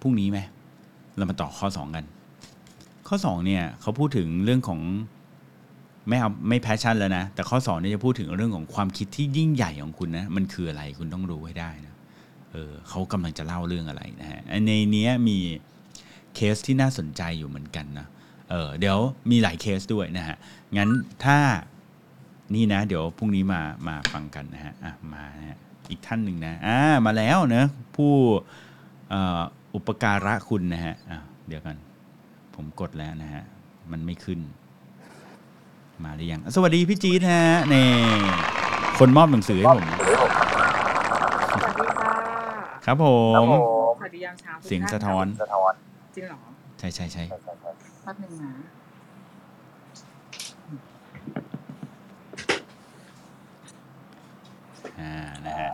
พรุ่งนี้ไหมเรามาต่อข้อสองกัน ข้อสองเนี่ยเขาพูดถึงเรื่องของไม่เอาไม่ passion แล้วนะ แต่ข้อสองเนี่ยจะพูดถึงเรื่องของความคิดที่ยิ่งใหญ่ของคุณนะ มันคืออะไรคุณต้องรู้ให้ได้นะเออเขากำลังจะเล่าเรื่องอะไรนะฮะในนี้มีเคสที่น่าสนใจอยู่เหมือนกันนะเออเดี๋ยวมีหลายเคสด้วยนะฮะงั้นถ้า นี่นะ เดี๋ยวพรุ่งนี้มามาฟังกันนะฮะอะมานะฮะอีกท่านหนึ่งนะอ่ามาแล้วนะผู้เอ่ออุปการะคุณนะฮะอะเดี๋ยวกัน ผมกดแล้วนะฮะ มันไม่ขึ้น มาหรือยัง สวัสดีพี่จี๊ดฮะนี่คนมอบหนังสือให้ผม
สวัสดีค่ะ
ครับผม
สวัสดียามเช้าทุก
เสียง
ท่า
สะท้อน
จริงเหรอ
ใช่ใช่ใช่
แป๊บหนึงนะ
อ่านะฮะ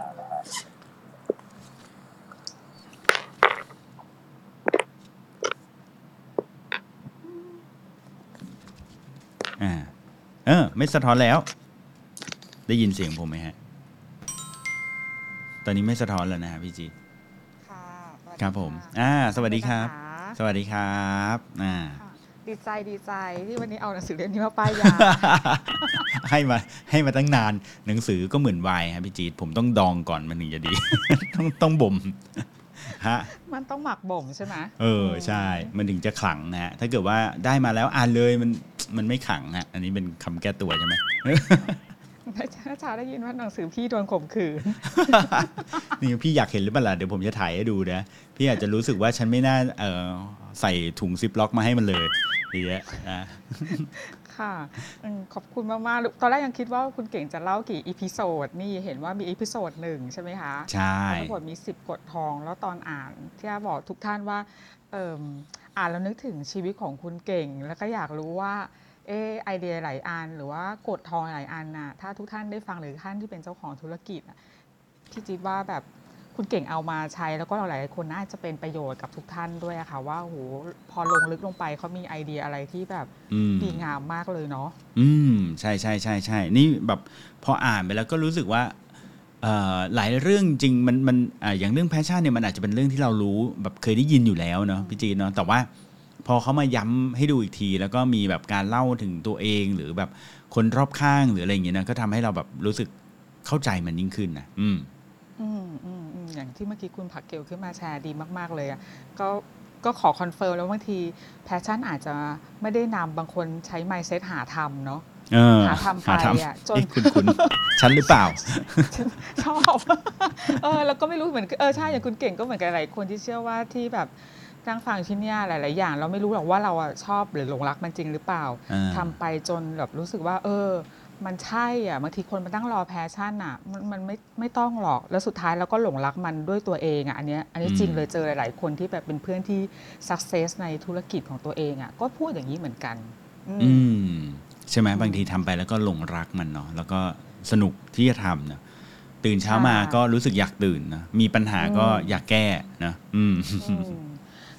อ่าเออ ไม่สะท้อนแล้ว ได้ยินเสียงผมไหมฮะ ตอนนี้ไม่สะท้อนแล้วนะฮะพี่จี
ค่ะสวัสดี
ครับผมะอ่า สวัสดีครับ
นะคะ
สวัสดีครับ อ่า
ค่ะ ดีใจดีใจที่วันนี้เอาหนังสือเล่มนี้มาป้ายยา
ให้มาให้มาตั้งนานหนังสือก็เหมือนไวน์ครับพี่จีดผมต้องดองก่อนมันถึงจะดี ต้องต้องบ่มฮะ
มันต้องหมักบ่มใช่ไหม
เออใช่ มันถึงจะขลังนะฮะถ้าเกิดว่าได้มาแล้วอ่านเลยมันมันไม่ขลังฮะอันนี้เป็นคำแก้ตัวใช่ไหม
ถ้าชาได้ยินว่าหนังสือพี่โดนข่มขืน
นี่พี่อยากเห็นหรือเปล่าล่ะเดี๋ยวผมจะถ่ายให้ดูนะพี่อาจจะรู้สึกว่าฉันไม่น่าเออ ใส่ถุงซิปล็อกมาให้มันเลยอย่างเงี้ยนะ
ค่ะอืมขอบคุณมากๆ ตอนแรกยังคิดว่าคุณเก่งจะเล่ากี่ episode นี่เห็นว่ามี episode หนึ่งใช่ไหมคะ
ใช่
ทั้งหมดมี 10 กฎทอง แล้วตอนอ่านที่อาบอกทุกท่านว่าเอ่ออ่านแล้วนึกถึงชีวิตของคุณเก่ง แล้วก็อยากรู้ว่าเออไอเดียหลายอัน หรือว่ากฎทองหลายอันน่ะถ้าทุกท่านได้ฟังหรือท่านที่เป็นเจ้าของธุรกิจอะพี่จิ๊บว่าแบบ คุณเก่งเอามาใช้แล้วก็หลายๆคนน่าจะเป็นประโยชน์กับทุกท่านด้วยอะค่ะ ว่าโหพอลงลึกลงไปเขามีไอเดียอะไรที่แบบ
อืม
ดีงามมากเลยเนาะ
อืมใช่ใช่ใช่ใช่นี่แบบพออ่านไปแล้วก็รู้สึกว่าเอ่อหลายเรื่องจริงมันมันอ่าอย่างเรื่อง passion เนี่ยมันอาจจะเป็นเรื่องที่เรารู้แบบเคยได้ยินอยู่แล้วเนาะพี่จีนเนาะแต่ว่าพอเขามาย้ำให้ดูอีกที แล้วก็มีแบบการเล่าถึงตัวเองหรือแบบคนรอบข้างหรืออะไรอย่างเงี้ยนะก็ทำให้เราแบบรู้สึกเข้าใจมันยิ่งขึ้นนะอืม
อืมอืม อืมอย่างที่เมื่อกี้คุณผักเกลขึ้นมาแชร์ดีมาก ๆ เลยอะก็ก็ขอ confirm แล้วบางที passion อาจจะไม่ได้นำบางคนใช้ mindset หาทำเนาะ
เออ
หาทำไป
หาท
อะำจน
เอ๊ะคุณคุณฉันหรือเปล่า
ชอบเออแล้วก็ไม่รู้เหมือนเออใช่อย่างคุณเก่งก็เหมือนกันหลายคนที่เชื่อว่าที่แบบนั่งฟังที่เนี่ยหลาย ๆ อย่าง เราไม่รู้หรอกว่าเราอะชอบหรือหลงรักมันจริงหรือเปล่า
อ่า
ทำไปจนแบบรู้สึกว่า เออ มันใช่อะบางทีคนมาตั้งรอ passion อะ มันมันไม่ไม่ต้องหรอกแล้วสุดท้ายเราก็หลงรักมันด้วยตัวเองอะอันเนี้ยอันนี้จริงเลยเจอหลาย ๆ คนที่แบบเป็นเพื่อนที่ success ในธุรกิจของตัวเองอะก็พูดอย่างนี้เหมือนกัน อืม
อืมใช่ไหมบางทีทำไปแล้วก็หลงรักมันเนาะแล้วก็สนุกที่จะทำเนาะตื่นเช้ามา
ใช่
ก็รู้สึกอยากตื่นนะมีปัญหาก็
อืม
อยากแก้นะอืม
อืม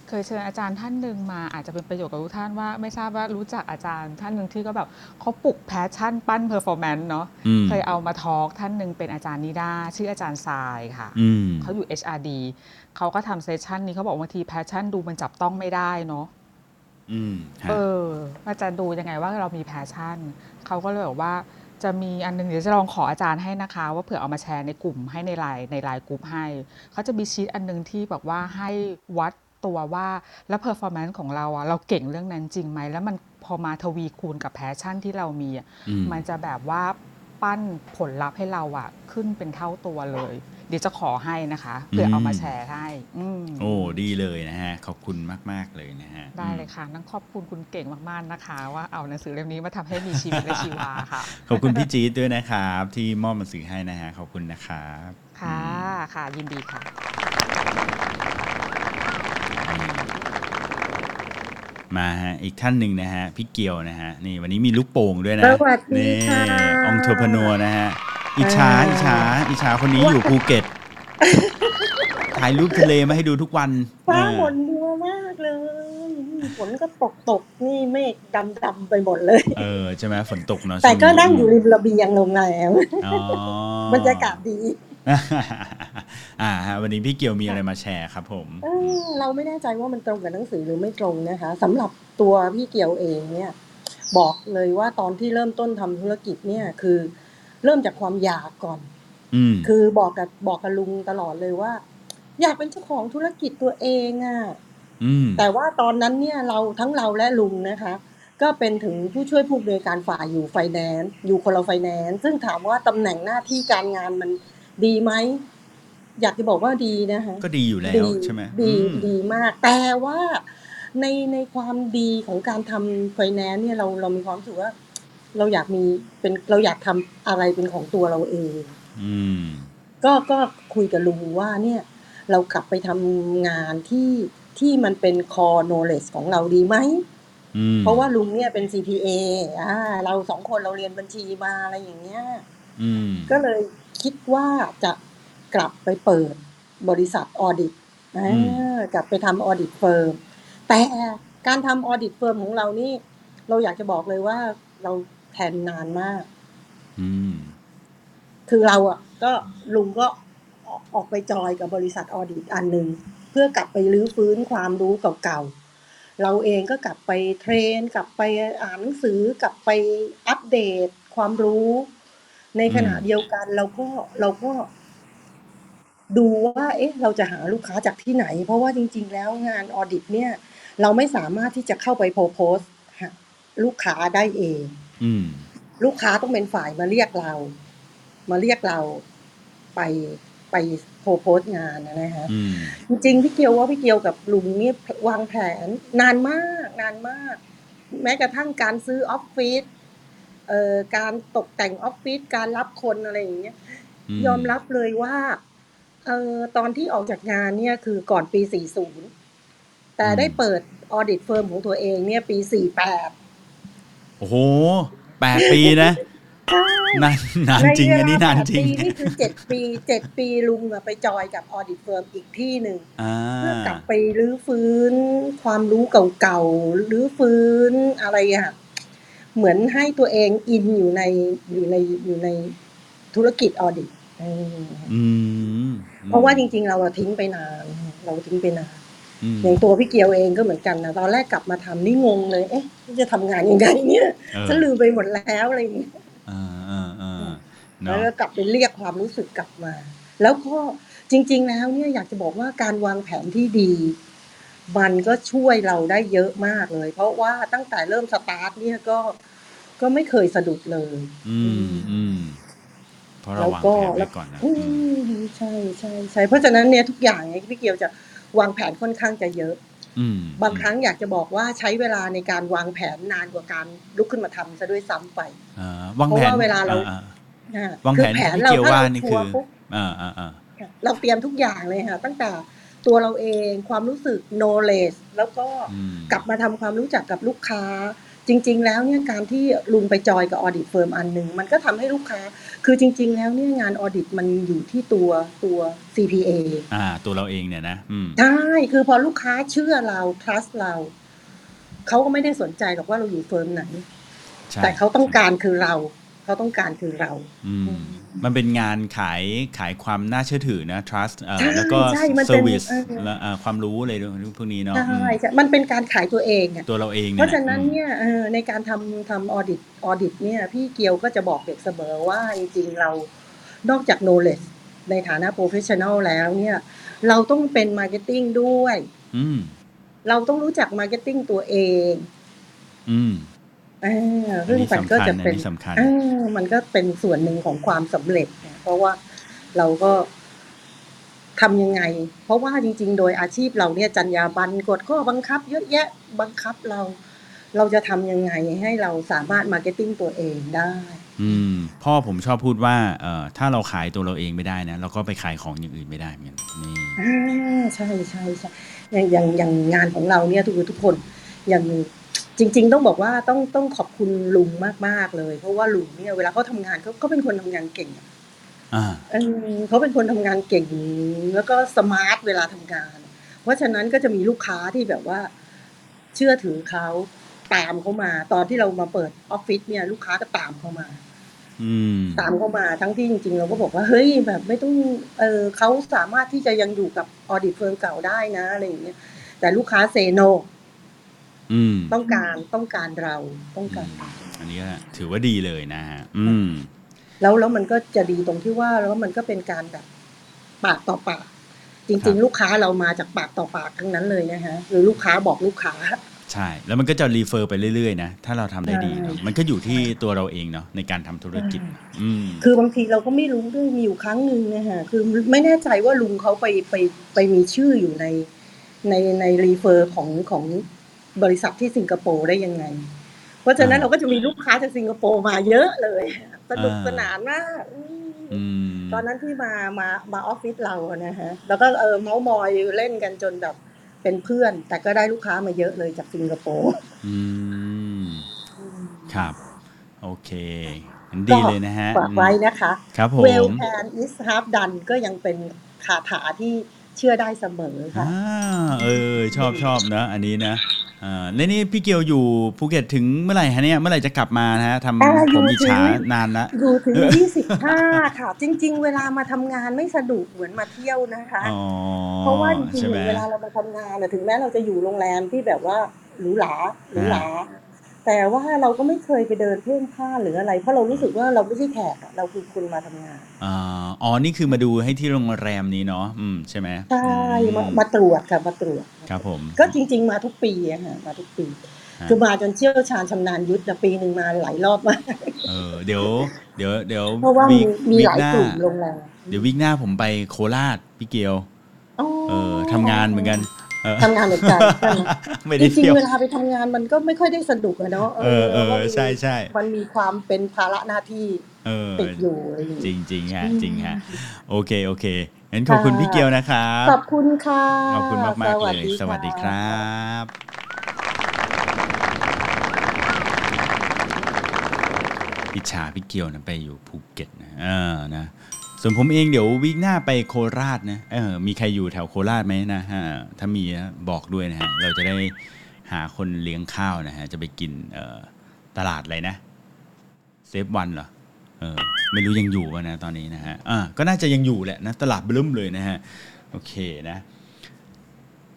เคยเชิญอาจารย์ท่านหนึ่งมาอาจจะเป็นประโยชน์กับทุกท่านว่าไม่ทราบว่ารู้จักอาจารย์ท่านหนึ่งที่ก็แบบเขาปลุก passion ปั้น performance เนาะ
อืม
เคยเอามา talk ท่านหนึ่งเป็นอาจารย์นิดาชื่ออาจารย์ทรายค่ะ
อืม
เขาอยู่ HRD เขาก็ทำ session นี้เขาบอกบางที passion ดูมันจับต้องไม่ได้เนาะ
อืมฮะ
เอออาจารย์ดูยังไงว่าเรามี passion เขาก็เลยบอกว่าจะมีอันหนึงเดี๋ยวจะลองขออาจารย์ให้นะคะ ว่าเผื่อเอามาแชร์ในกลุ่มให้ในไลน์ในไลน์กลุ่มให้ เขาจะมีชีตอันหนึงที่แบบว่าให้วัด ตัวว่าแล้ว performance ของเราอะเราเก่งเรื่องนั้นจริงไหม แล้วมันพอมาทวีคูณกับ passion ที่เรามีอะ
อืม
มันจะแบบว่าปั้นผลลัพธ์ให้เราอะขึ้นเป็นเท่าตัวเลย เดี๋ยวจะขอให้นะคะเผื่อเอามาแชร์ให้อืม
โอ้ดีเลยนะฮะ ขอบคุณมาก ๆ เลยนะฮะ
ได้เลยค่ะนั่งขอบคุณคุณเก่งมาก ๆ นะคะ ว่าเอาหนังสือเล่มนี้มาทำให้มีชีวิตและชีวาค่ะ
ขอบคุณพี่จี๊ดด้วยนะครับ ที่มอบหนังสือให้นะฮะ ขอบคุณนะครับ
ค่ะค่ะยินดีค่ะ
มาฮะอีกท่านหนึ่งนะฮะพี่เกียวนะฮะนี่วันนี้มีลูกโป่งด้วยนะ
สวัสดี
นี่
ค่ะ
entrepreneur นะฮะอิจฉา
เอออิ
อิจฉาอิจฉาคนนี้อยู่ภูเก็ตถ่ายรูปทะเลมาให้ดูทุกวัน
ฟ้า
เออ
ฝนมัวมากเลยฝนก็ตกตกนี่เมฆดำดำๆไปหมดเลย
เออใช่ไหมฝนตกเนาะ
แต่ก็
ช่ว
นั่งอยู่ริมระเบียงโรงแรม
อ๋อบ
รรยากาศดี
อ่าฮะวันนี้พี่เกียวมีอะไรมาแชร์ครับ ผม
เออเราไม่แน่ใจว่ามันตรงกับหนังสือหรือไม่ตรงนะคะสำหรับตัวพี่เกียวเองเนี่ย บอกเลยว่าตอนที่เริ่มต้นทำธุรกิจเนี่ยคือ เริ่มจากความอยากก่อน
อืม
คือบอกกับบอกกับลุงตลอดเลยว่า อยากเป็นเจ้าของธุรกิจตัวเองอะ่ะ
อืม
แต่ว่าตอนนั้นเนี่ยเราทั้งเราและลุงนะคะ ก็เป็นถึงผู้ช่วยผู้อำนวยการฝ่ายอยู่ไฟแนนซ์อยู่คนละไฟแนนซ์ซึ่งถามว่าตำแหน่งหน้าที่การงานมัน ดีไหมอยากจะบอกว่าดีนะคะ
ก็ดีอยู่แล้วใช่ไหม
ดี
อืม
ดีมาก แต่ว่าในในความดีของการทำไฟแนนซ์เนี่ยเราเรามีความรู้สึกว่า เราอยากมีเป็นเราอยากทำอะไรเป็นของตัวเราเอง
อืม
ก็ก็คุยกับลุงว่าเนี่ย เรากลับไปทำงานที่ที่มันเป็น core knowledge ของเราดีไหม
อืม
เพราะว่าลุงเนี่ยเป็น CPA อ่าเราสองคนเราเรียนบัญชีมาอะไรอย่างเงี้ย
อืม
ก็เลย คิดว่าจะกลับไปเปิดบริษัท audit อ่ากลับไปทำ audit firm แต่การทำ audit firm ของเรานี่ เราอยากจะบอกเลยว่าเราแทนนานมาก
อืม
คือเราอะ ก็ลุงก็ออกออกไปจอยกับบริษัทออดิตอันหนึ่งเพื่อกลับไปรื้อฟื้นความรู้เก่าๆ เราเองก็กลับไป train กลับไปอ่านหนังสือกลับไปอัปเดตความรู้ ในขณะ
อืม
เดียวกันเราก็เราก็ ดูว่า เอ๊ะ เราจะหาลูกค้าจากที่ไหน เพราะว่าจริง ๆ แล้วงานออดิต เนี่ย เราไม่สามารถที่จะเข้าไปโพโพสหาลูกค้าได้เอง
อืม
ลูกค้าต้องเป็นฝ่ายมาเรียกเรา มาเรียกเราไปไปโพโพสงานนะนะคะ
อืม
จริงๆพี่เกียวว่าพี่เกียวกับลุงนี่วางแผน นานมาก นานมาก แม้กระทั่งการซื้อออฟฟิศ เอ่อการตกแต่งออฟฟิศการรับคนอะไรอย่างเงี้ย
อืม
ยอมรับเลยว่าเอ่อตอนที่ออกจากงานเนี่ยคือก่อนปี 40 แต่
อืม
ได้เปิด audit firm ของตัวเองเนี่ยปี 48
โอ้โหแปดปีนะนานนานจริงอันนี้นานจริง
ปีนี่คือ7ปี7ปีลุงอะไป join กับ audit firm อีกที่หนึ่ง
อ่า
เพื่อกลับไปรื้อฟื้นความรู้เก่าๆรื้อฟื้นอะไรอะ เหมือนให้ตัวเองอินอยู่ในอยู่ในอยู่ในธุรกิจออดิตเออ
อืม
เพราะว่าจริง ๆ เราอะทิ้งไปนาน เราทิ้งไปนาน
อืม
อย่างตัวพี่เกียวเองก็เหมือนกันนะตอนแรกกลับมาทำนี่งงเลย เอ๊ะ จะทำงานยังไงเนี่ย
เออ
ฉันลืมไปหมดแล้วอะไรอย่างเงี้ย
อ่าอ่าอ่า
แล้
เนาะ
วก็กลับไปเรียกความรู้สึกกลับมา แล้วก็จริง ๆ แล้วเนี่ยอยากจะบอกว่าการวางแผนที่ดี มันก็ช่วยเราได้เยอะมากเลย เพราะว่าตั้งแต่เริ่มสตาร์ทเนี่ยก็ก็ไม่เคยสะดุดเลย
อืมอืมเพราะเรา
แล้ว
วาง
ก็
แผนไว้ก่อนนะ
อืมใช่ใช่ใช่เพราะฉะนั้นเนี่ยทุกอย่างเนี่ยพี่เกียวจะวางแผนค่อนข้างจะเยอะ
อืม
บางครั้งอยากจะบอกว่าใช้เวลาในการวางแผนนานกว่าการลุกขึ้นมาทำซะด้วยซ้ำไป
อ่าวาง
เพราะ
แผน
ว่าเวลาเรา
อ่อ่
อ่
วางแผน
คือแผน
ที่
เรา
เกี่ยว
ถ้า
ว่า
เรา
นี่
ทั
คื
ว
อ
ร์ปุ๊บ
อ่าอ่าอ่า
เราเตรียมทุกอย่างเลยค่ะ ตั้งแต่ ตัวเราเอง ความรู้สึก knowledge แล้วก็
อืม
กลับมาทำความรู้จักกับลูกค้า จริง ๆ แล้วเนี่ยการที่ลุงไปจอยกับออดิตเฟิร์มอันหนึ่งมันก็ทำให้ลูกค้า คือจริง ๆ แล้วเนี่ยงานออดิตมันอยู่ที่ตัวตัว CPA
อ่า ตัวเราเองเนี่ยนะอืม
ใช่คือพอลูกค้าเชื่อเรา trust เราเขาก็ไม่ได้สนใจหรอกว่าเราอยู่เฟิร์มไหน
ใช่
แต่เขาต้องการคือเรา เขาต้องการคือเรา
อืมมันเป็นงานขายขายความน่าเชื่อถือนะ trust เอ่อ
ใช่
แล้วก็
ใช่มันเป็น
service
เออ
และเอ่อความรู้อะไรพวกนี้เนาะ
ใช่
อืม
ใช่มันเป็นการขายตัวเองอะ
ตัวเราเอง
เพ
เนี่ย
ราะฉะนั้น
อืม
เนี่ยเอ่อในการทำทำออดิตออดิตเนี่ยพี่เกียวก็จะบอกเด็กเสมอว่าจริงๆเรานอกจาก knowledge ในฐานะ professional แล้วเนี่ย เราต้องเป็น marketing ด้วย
อืม
เราต้องรู้จัก marketing ตัวเอง
อืม
อ่า
อัน
ซึ่ง
นี้
มัน
สำ
ก็
คัญ
จะ
อัน
เป็น
นี้สำคัญ
อ่ามันก็เป็นส่วนหนึ่งของความสำเร็จเนี่ยเพราะว่าเราก็ทำยังไง เพราะว่าจริง ๆ โดยอาชีพเราเนี่ยจรรยาบรรณกฎข้อบังคับ เยอะแยะบังคับเรา เราจะทำยังไงให้เราสามารถ marketing ตัวเองได้
อืมพ่อผมชอบพูดว่าเอ่อถ้าเราขายตัวเราเองไม่ได้นะเราก็ไปขายของอย่างอื่นไม่ได้เหมือนกันนี่
อ่าใช่ใช่ใช่อย่างอย่างอย่างงานของเราเนี่ยทุกทุกคนอย่าง จริง ๆ ต้องบอกว่าต้องต้องขอบคุณลุงมากๆเลย เพราะว่าลุงเนี่ยเวลาเขาทำงานเขาเขาเป็นคนทำงานเก่งอะ
อ่า
เออเขาเป็นคนทำงานเก่งแล้วก็สมาร์ทเวลาทำงาน เพราะฉะนั้นก็จะมีลูกค้าที่แบบว่าเชื่อถือเขาตามเขามา ตอนที่เรามาเปิดออฟฟิศเนี่ย ลูกค้าก็ตามเขามา
อืม
ตามเข้ามาทั้งที่จริงๆ เราก็บอกว่าเฮ้ยแบบไม่ต้องเออเขาสามารถที่จะยังอยู่กับ audit firm เก่าได้นะอะไรอย่างเงี้ยแต่ลูกค้า say no
อืม
ต้องการต้องการเราต้องการเรา
อันนี้ก็ถือว่าดีเลยนะฮะอืม
แล้วแล้วมันก็จะดีตรงที่ว่าแล้วมันก็เป็นการแบบปากต่อปากจ
ริ
งๆครับลูกค้าเรามาจากปากต่อปากทั้งนั้นเลยนะฮะหรือลูกค้าบอกลูกค้า
ใช่ แล้วมันก็จะ refer ไปเรื่อยๆนะถ้าเราทำได้ดีเนอะ
ใช่
มันก็อยู่ที่ตัวเราเองเนาะในการทำธุรกิจอืม
คือบางทีเราก็ไม่รู้ด้วยมีอยู่ครั้งหนึ่งนะฮะคือไม่แน่ใจว่าลุงเขาไปไปไปมีชื่ออยู่ในในในรีเฟอร์ของของ บริษัทที่สิงคโปร์ได้ยังไง เพราะฉะนั้น
อ่า
เราก็จะมีลูกค้าจากสิงคโปร์มาเยอะเลยสนุก
อ่า
สนานมากอืม
อืม
ตอนนั้นที่มามามาออฟฟิศเราอะนะฮะแล้วก็เออเมาส์มอยเล่นกันจนแบบเป็นเพื่อน แต่ก็ได้ลูกค้ามาเยอะเลยจากสิงคโปร์
อืมครับ โอเคงั้นดีเลยนะฮะ
ฝากไว้นะคะ
ครับผม
well and is half done ก็ยังเป็นคาถาที่ เชื่อได้เสมอค่ะ
อ่าเออชอบชอบนะ อันนี้นะอ่าแล้วนี่พี่เกียวอยู่ภูเก็ตถึงเมื่อไหร่ฮะเนี่ยเมื่อไหร่จะกลับมานะฮะท
อ่าำอ
ผ
ยู่
มอิจฉา
ถึง
นานละ
อยู่ถึง25ค่ะ จริง ๆ เวลามาทำงานไม่สะดวกเหมือนมาเที่ยวนะคะ
อ๋อ
เพราะว่าจริง
ใช่
ๆ
ไหม
เวลาเรามาทำงานน่ะถึงแม้เราจะอยู่โรงแรมที่แบบว่าหรูหราหรูหรา แต่ว่าเราก็ไม่เคยไปเดินเพ่นพ่านหรืออะไร เพราะเรารู้สึกว่าเราไม่ใช่แขกอะเราคือคนมาทำงาน
อ่าอ๋อนี่คือมาดูให้ที่โรงแรมนี้เนาะอืมใช่ไหม
ใช่
อื
มามาตรวจค่ะมาตรวจ
ครับผม
ก็จริง ๆ มาทุกปีอะค่ะมาทุกปี
ฮะ
คือมาจนเชี่ยวชาญชำนาญยุทธแต่ปีหนึ่งมาหลายรอบมาก
เออเดี๋ยว เดี๋ยวเดี๋ยว
เพราะว่ามี
ก
มี
วี
หลาย
หน้าก
ลุ่มโรงแรม
เดี๋ยววิกหน้าผมไปโคราชพี่เกียว
อ๋อ
เออทำงานเหมือนกันเออ
ทำงานเหมือนกันใช่ไหม
ไม่
จ
ได้
ริง
เที่ยว
ๆเวลาไปทำงานมันก็ไม่ค่อยได้สนุกอะเนาะ
เออเออ
พราะมัน
ใช่ใช่
มันมีความเป็นภาระหน้าที่
เออ
ติดอยู่อะไรอย่าง
จริ
เงี้ย
งจริงๆฮะ
อืม
จริงฮะโอเคโอเคงั้นขอบคุณพี่เกียวนะครับ
ขอบคุณค่ะ
ขอบคุณมากมากๆเลยส
สวั
วัส
ส
ดี
ดี
ค
ค่ะ
รับพิชาพี่เกียวนะไปอยู่ภูเก็ตนะเออนะ ส่วนผมเองเดี๋ยววีคหน้าไปโคราชนะเออมีใครอยู่แถวโคราชไหมนะฮะถ้ามีบอกด้วยนะฮะเราจะได้หาคนเลี้ยงข้าวนะฮะจะไปกินเออตลาดอะไรนะเซฟวันเหรอเออไม่รู้ยังอยู่ป่ะนะตอนนี้นะฮะอ่าก็น่าจะยังอยู่แหละนะตลาดบลึ้มเลยนะฮะโอเคนะ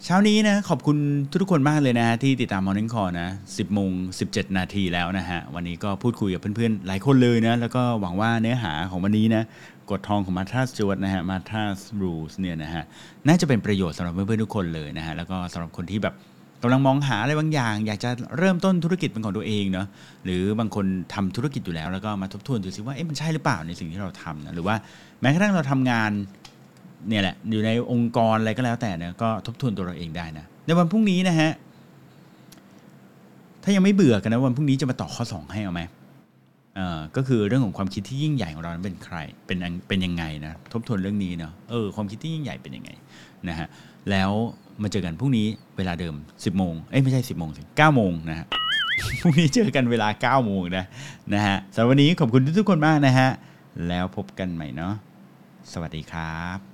เช้านี้นะขอบคุณทุกคนมากเลยนะฮะที่ติดตาม Morning Call นะ 10โมง17 นาทีแล้วนะฮะ วันนี้ก็พูดคุยกับเพื่อนๆ หลายคนเลยนะ แล้วก็หวังว่าเนื้อหาของวันนี้นะ กฎทองของมาธาสจวดนะฮะมาธาสรูสเนี่ยนะฮะน่าจะเป็นประโยชน์สำหรับเพื่อนๆทุกคนเลยนะฮะแล้วก็สำหรับคนที่แบบกำลังมองหาอะไรบางอย่าง อยากจะเริ่มต้นธุรกิจเป็นของตัวเองเนาะหรือบางคนทำธุรกิจอยู่แล้ว แล้วก็มาทบทวนดูซิว่าเอ๊ะมันใช่หรือเปล่าในสิ่งที่เราทำนะหรือว่าแม้กระทั่งเราทำงานเนี่ยแหละอยู่ในองค์กรอะไรก็แล้วแต่นี่ยก็ทบทวนตัวเราเองได้นะในวันพรุ่งนี้นะฮะถ้ายังไม่เบื่อกันนะวันพรุ่งนี้จะมาต่อข้อ 2 ให้เอาไหม ก็คือเรื่องของความคิดที่ยิ่งใหญ่ของเรานั้นเป็นใครเป็นเป็นยังไงนะทบทวนเรื่องนี้เนาะเออความคิดที่ยิ่งใหญ่เป็นยังไงนะฮะแล้วมาเจอกันพรุ่งนี้เวลาเดิม 10โมงเอ้ยไม่ใช่10โมงสิ9โมงนะฮะพรุ่งนี้เจอกันเวลา9โมงนะนะฮะสำหรับวันนี้ขอบคุณทุกๆคนมากนะฮะแล้วพบกันใหม่เนาะสวัสดีครับ